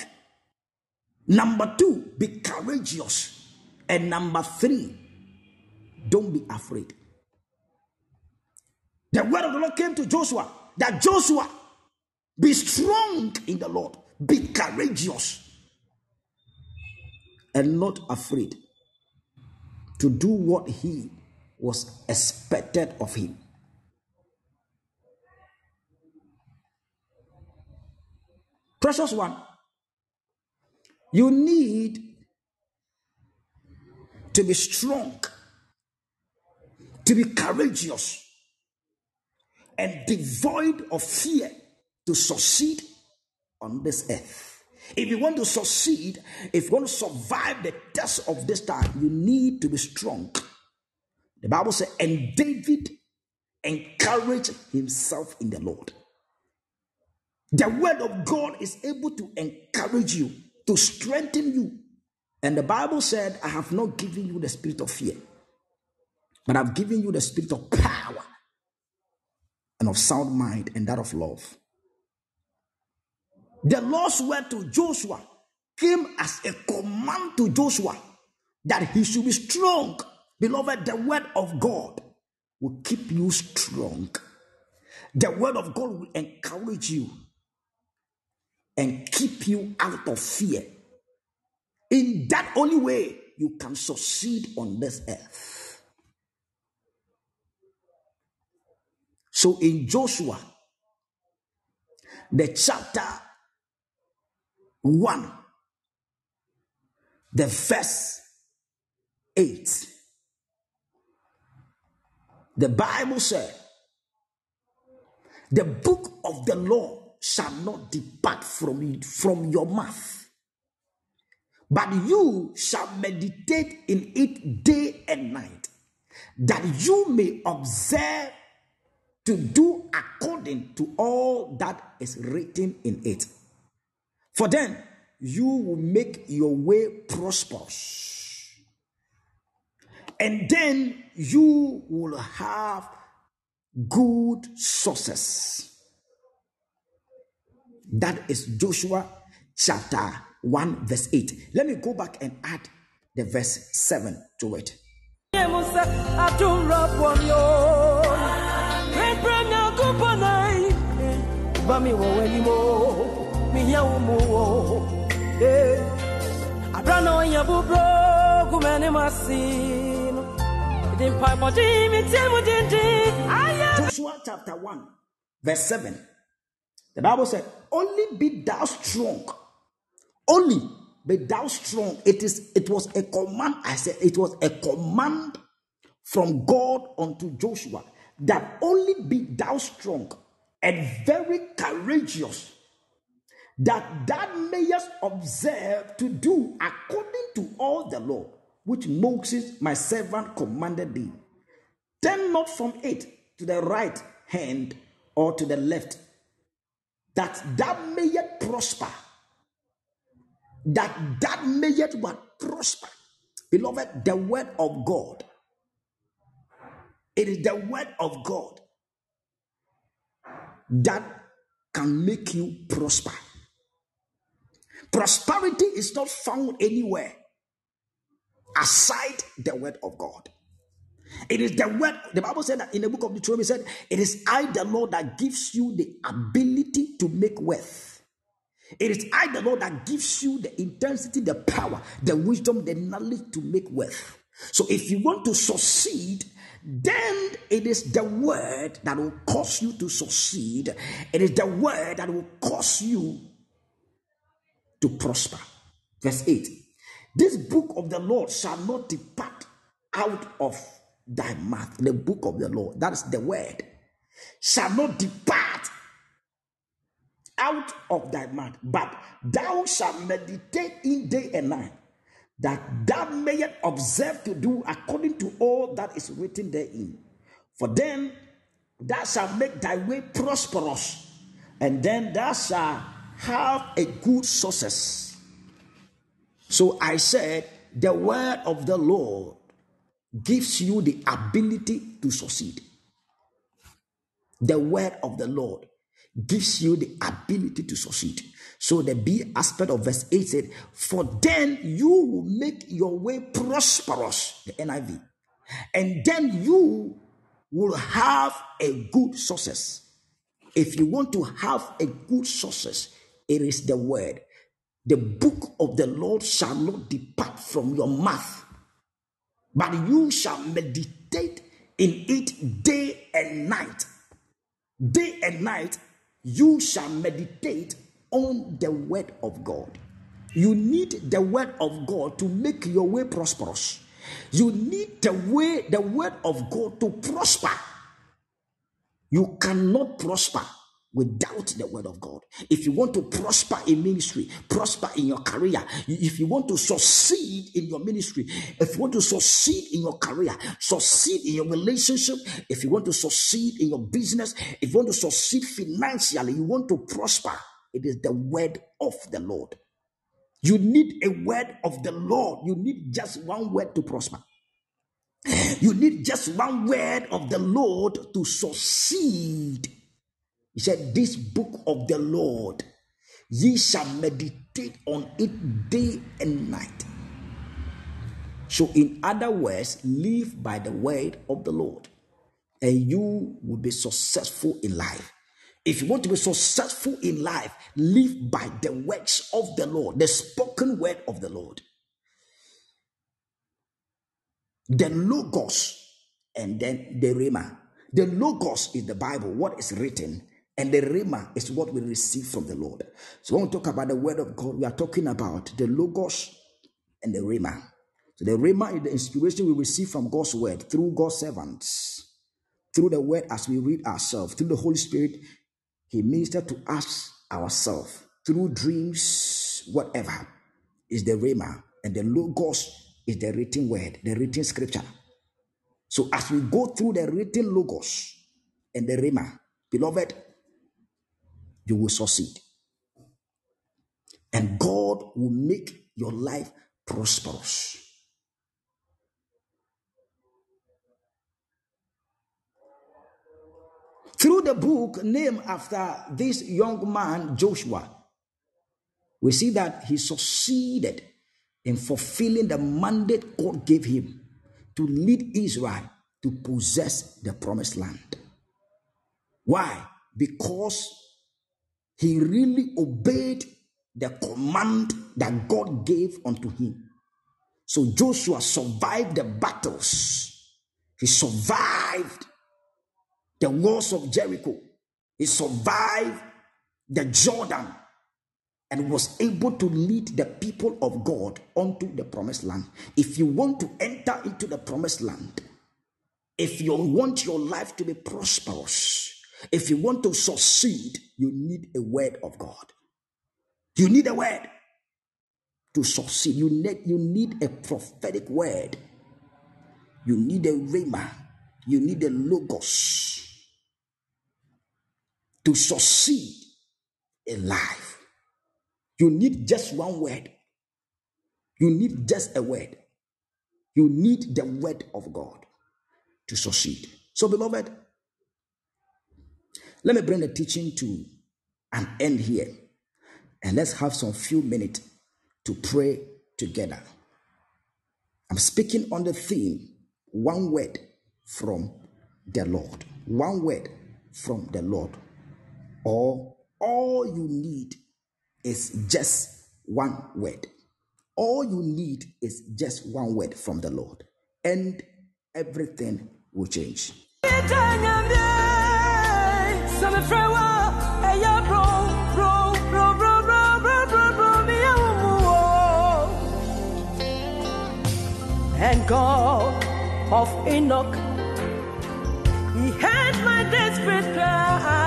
Number two, be courageous. And number three, don't be afraid. The word of the Lord came to Joshua that Joshua be strong in the Lord, be courageous, and not afraid to do what he was expected of him. Precious one, you need to be strong, to be courageous, and devoid of fear to succeed on this earth. If you want to succeed, if you want to survive the test of this time, you need to be strong. The Bible says, and David encouraged himself in the Lord. The word of God is able to encourage you, to strengthen you. And the Bible said, I have not given you the spirit of fear, but I've given you the spirit of power and of sound mind and that of love. The Lord's word to Joshua came as a command to Joshua that he should be strong. Beloved, the word of God will keep you strong. The word of God will encourage you and keep you out of fear. In that only way, you can succeed on this earth. So in Joshua, the chapter 1, the verse 8, the Bible said, The book of the law shall not depart from it, from your mouth. But you shall meditate in it day and night, that you may observe to do according to all that is written in it. For then you will make your way prosperous. And then you will have good sources. That is Joshua chapter 1, verse 8. Let me go back and add the verse 7 to it. Joshua chapter 1, verse 7. The Bible said, Only be thou strong. Only be thou strong. It is it was a command. I said it was a command from God unto Joshua that only be thou strong and very courageous, that thou mayest observe to do according to all the law which Moses my servant commanded thee. Turn not from it to the right hand or to the left, that thou mayest prosper. That that mayest what prosper. Beloved, the word of God. It is the word of God that can make you prosper. Prosperity is not found anywhere aside the word of God. It is the word, the Bible said that in the book of Deuteronomy, said, It is I, the Lord, that gives you the ability to make wealth. It is I, the Lord, that gives you the intensity, the power, the wisdom, the knowledge to make wealth. So if you want to succeed, then it is the word that will cause you to succeed. It is the word that will cause you to prosper. Verse 8 This book of the Lord shall not depart out of thy mouth, the book of the Lord, that is the word, shall not depart out of thy mouth, but thou shalt meditate in day and night, that thou mayest observe to do according to all that is written therein. For then thou shalt make thy way prosperous, and then thou shalt have a good success. So I said, the word of the Lord gives you the ability to succeed. The word of the Lord gives you the ability to succeed. So the B aspect of verse 8 said, For then you will make your way prosperous, the NIV, and then you will have a good success. If you want to have a good success, it is the word. The book of the Lord shall not depart from your mouth, but you shall meditate in it day and night. Day and night, you shall meditate on the word of God. You need the word of God to make your way prosperous. You need the way, the word of God to prosper. You cannot prosper without the word of God. If you want to prosper in ministry, prosper in your career, if you want to succeed in your ministry, if you want to succeed in your career, succeed in your relationship, if you want to succeed in your business, if you want to succeed financially, you want to prosper, it is the word of the Lord. You need a word of the Lord. You need just one word to prosper. You need just one word of the Lord to succeed. He said, This book of the Lord, ye shall meditate on it day and night. So, in other words, live by the word of the Lord, and you will be successful in life. If you want to be successful in life, live by the words of the Lord, the spoken word of the Lord. The Logos and then the Rhema. The Logos is the Bible, what is written, and the Rhema is what we receive from the Lord. So when we talk about the word of God, we are talking about the Logos and the Rhema. So the Rhema is the inspiration we receive from God's word through God's servants, through the word as we read ourselves, through the Holy Spirit. He ministered to us ourselves through dreams, whatever is the Rhema, and the Logos is the written word, the written scripture. So as we go through the written logos and the rhema, beloved, you will succeed. And God will make your life prosperous. Through the book named after this young man, Joshua, we see that he succeeded in fulfilling the mandate God gave him to lead Israel to possess the promised land. Why? Because he really obeyed the command that God gave unto him. So Joshua survived the battles. He survived the walls of Jericho. He survived the Jordan and was able to lead the people of God onto the promised land. If you want to enter into the promised land, if you want your life to be prosperous, if you want to succeed, you need a word of God. You need a word to succeed. You need, you need a prophetic word. You need a rhema. You need a logos to succeed in life. You need just one word. You need just a word. You need the word of God to succeed. So, beloved, let me bring the teaching to an end here. And let's have some few minutes to pray together. I'm speaking on the theme one word from the Lord. One word from the Lord. Or all you need is just one word. All you need is just one word from the Lord, and everything will change. And God of Enoch, He heard my desperate cry,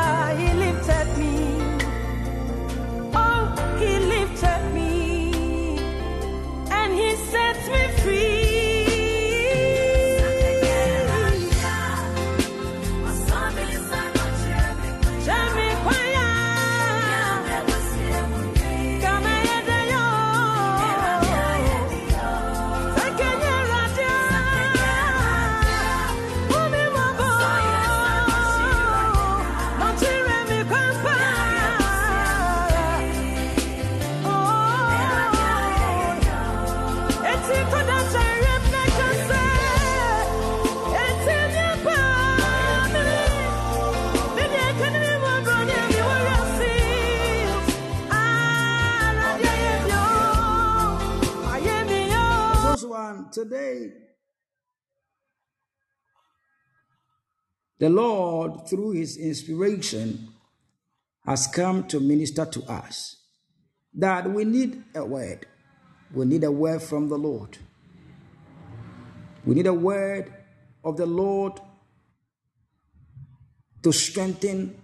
today, the Lord, through his inspiration, has come to minister to us that we need a word. We need a word from the Lord. We need a word of the Lord to strengthen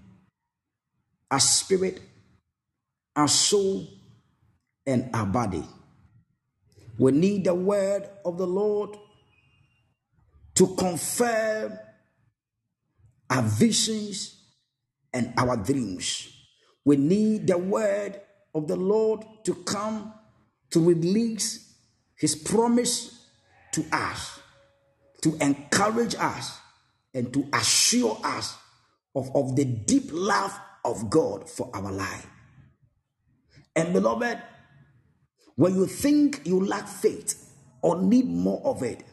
our spirit, our soul, and our body. We need the word of the Lord to confirm our visions and our dreams. We need the word of the Lord to come to release his promise to us, to encourage us, and to assure us of, of the deep love of God for our life. And beloved, when you think you lack faith or need more of it,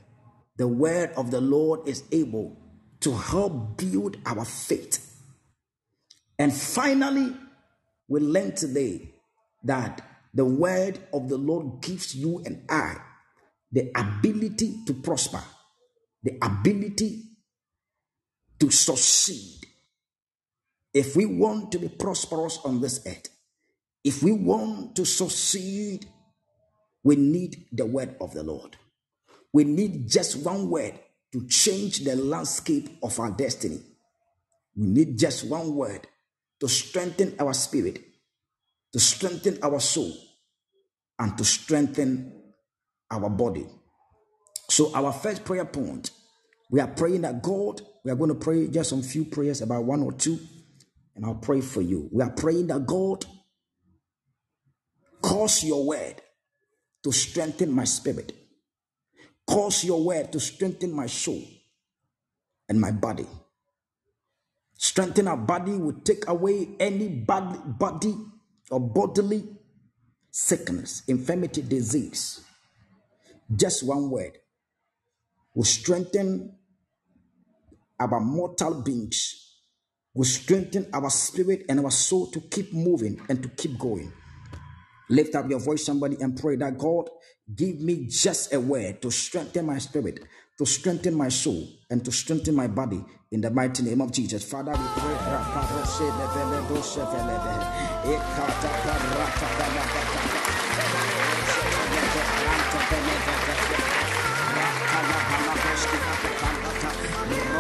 the word of the Lord is able to help build our faith. And finally, we learn today that the word of the Lord gives you and I the ability to prosper, the ability to succeed. If we want to be prosperous on this earth, if we want to succeed, we need the word of the Lord. We need just one word to change the landscape of our destiny. We need just one word to strengthen our spirit, to strengthen our soul, and to strengthen our body. So, our first prayer point, we are praying that God, we are going to pray just some few prayers, about one or two, and I'll pray for you. We are praying that God, cause your word to strengthen my spirit, cause your word to strengthen my soul and my body. Strengthen our body will take away any bad body or bodily sickness, infirmity, disease. Just one word will strengthen our mortal beings, will strengthen our spirit and our soul to keep moving and to keep going. Lift up your voice, somebody, and pray that God give me just a word to strengthen my spirit, to strengthen my soul, and to strengthen my body in the mighty name of Jesus. Father, we pray.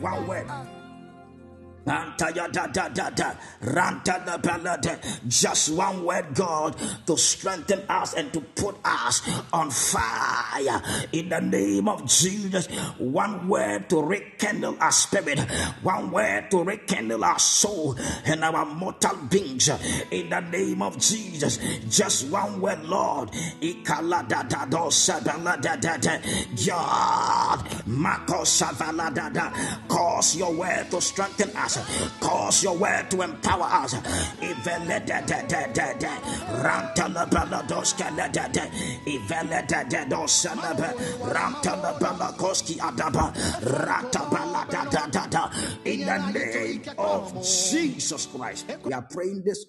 one word. Just one word, God, to strengthen us and to put us on fire in the name of Jesus. One word to rekindle our spirit, one word to rekindle our soul and our mortal beings in the name of Jesus. Just one word, Lord. God, cause your word to strengthen us Cause your word to empower us. In the name of Jesus Christ. We are praying this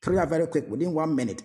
prayer very quick within one minute.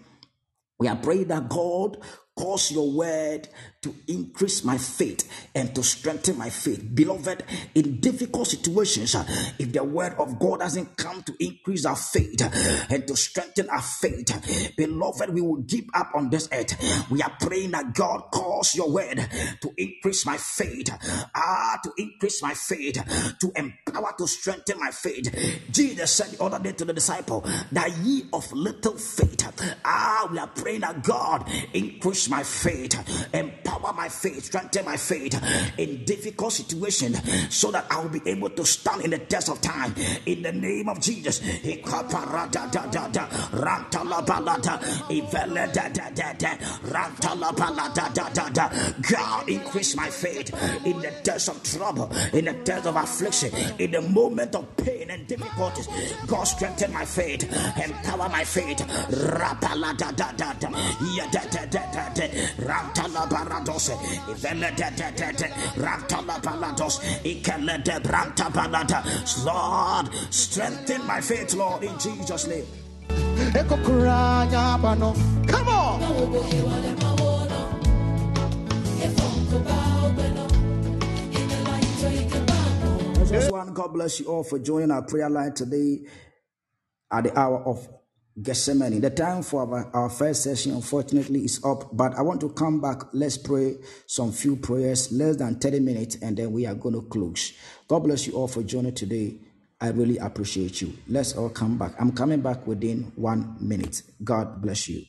We are praying that God cause your word to increase my faith and to strengthen my faith. Beloved, in difficult situations, uh, if the word of God doesn't come to increase our faith uh, and to strengthen our faith, beloved, we will give up on this earth. We are praying that God cause your word to increase my faith, ah, to increase my faith, to empower, to strengthen my faith. Jesus said the other day to the disciple, that ye of little faith, ah, we are praying that God increase my faith, empower my faith, strengthen my faith in difficult situations so that I will be able to stand in the test of time. In the name of Jesus. God, increase my faith in the test of trouble, in the test of affliction, in the moment of pain and difficulties. God, strengthen my faith, empower my faith. Branta Balada. Lord, strengthen my faith, Lord, in Jesus' name. Come on. Just one, God bless you all for joining our prayer line today at the hour of Gethsemane. The time for our, our, first session, unfortunately, is up, but I want to come back. Let's pray some few prayers, less than 30 minutes, and then we are going to close. God bless you all for joining today. I really appreciate you. Let's all come back. I'm coming back within one minute. God bless you.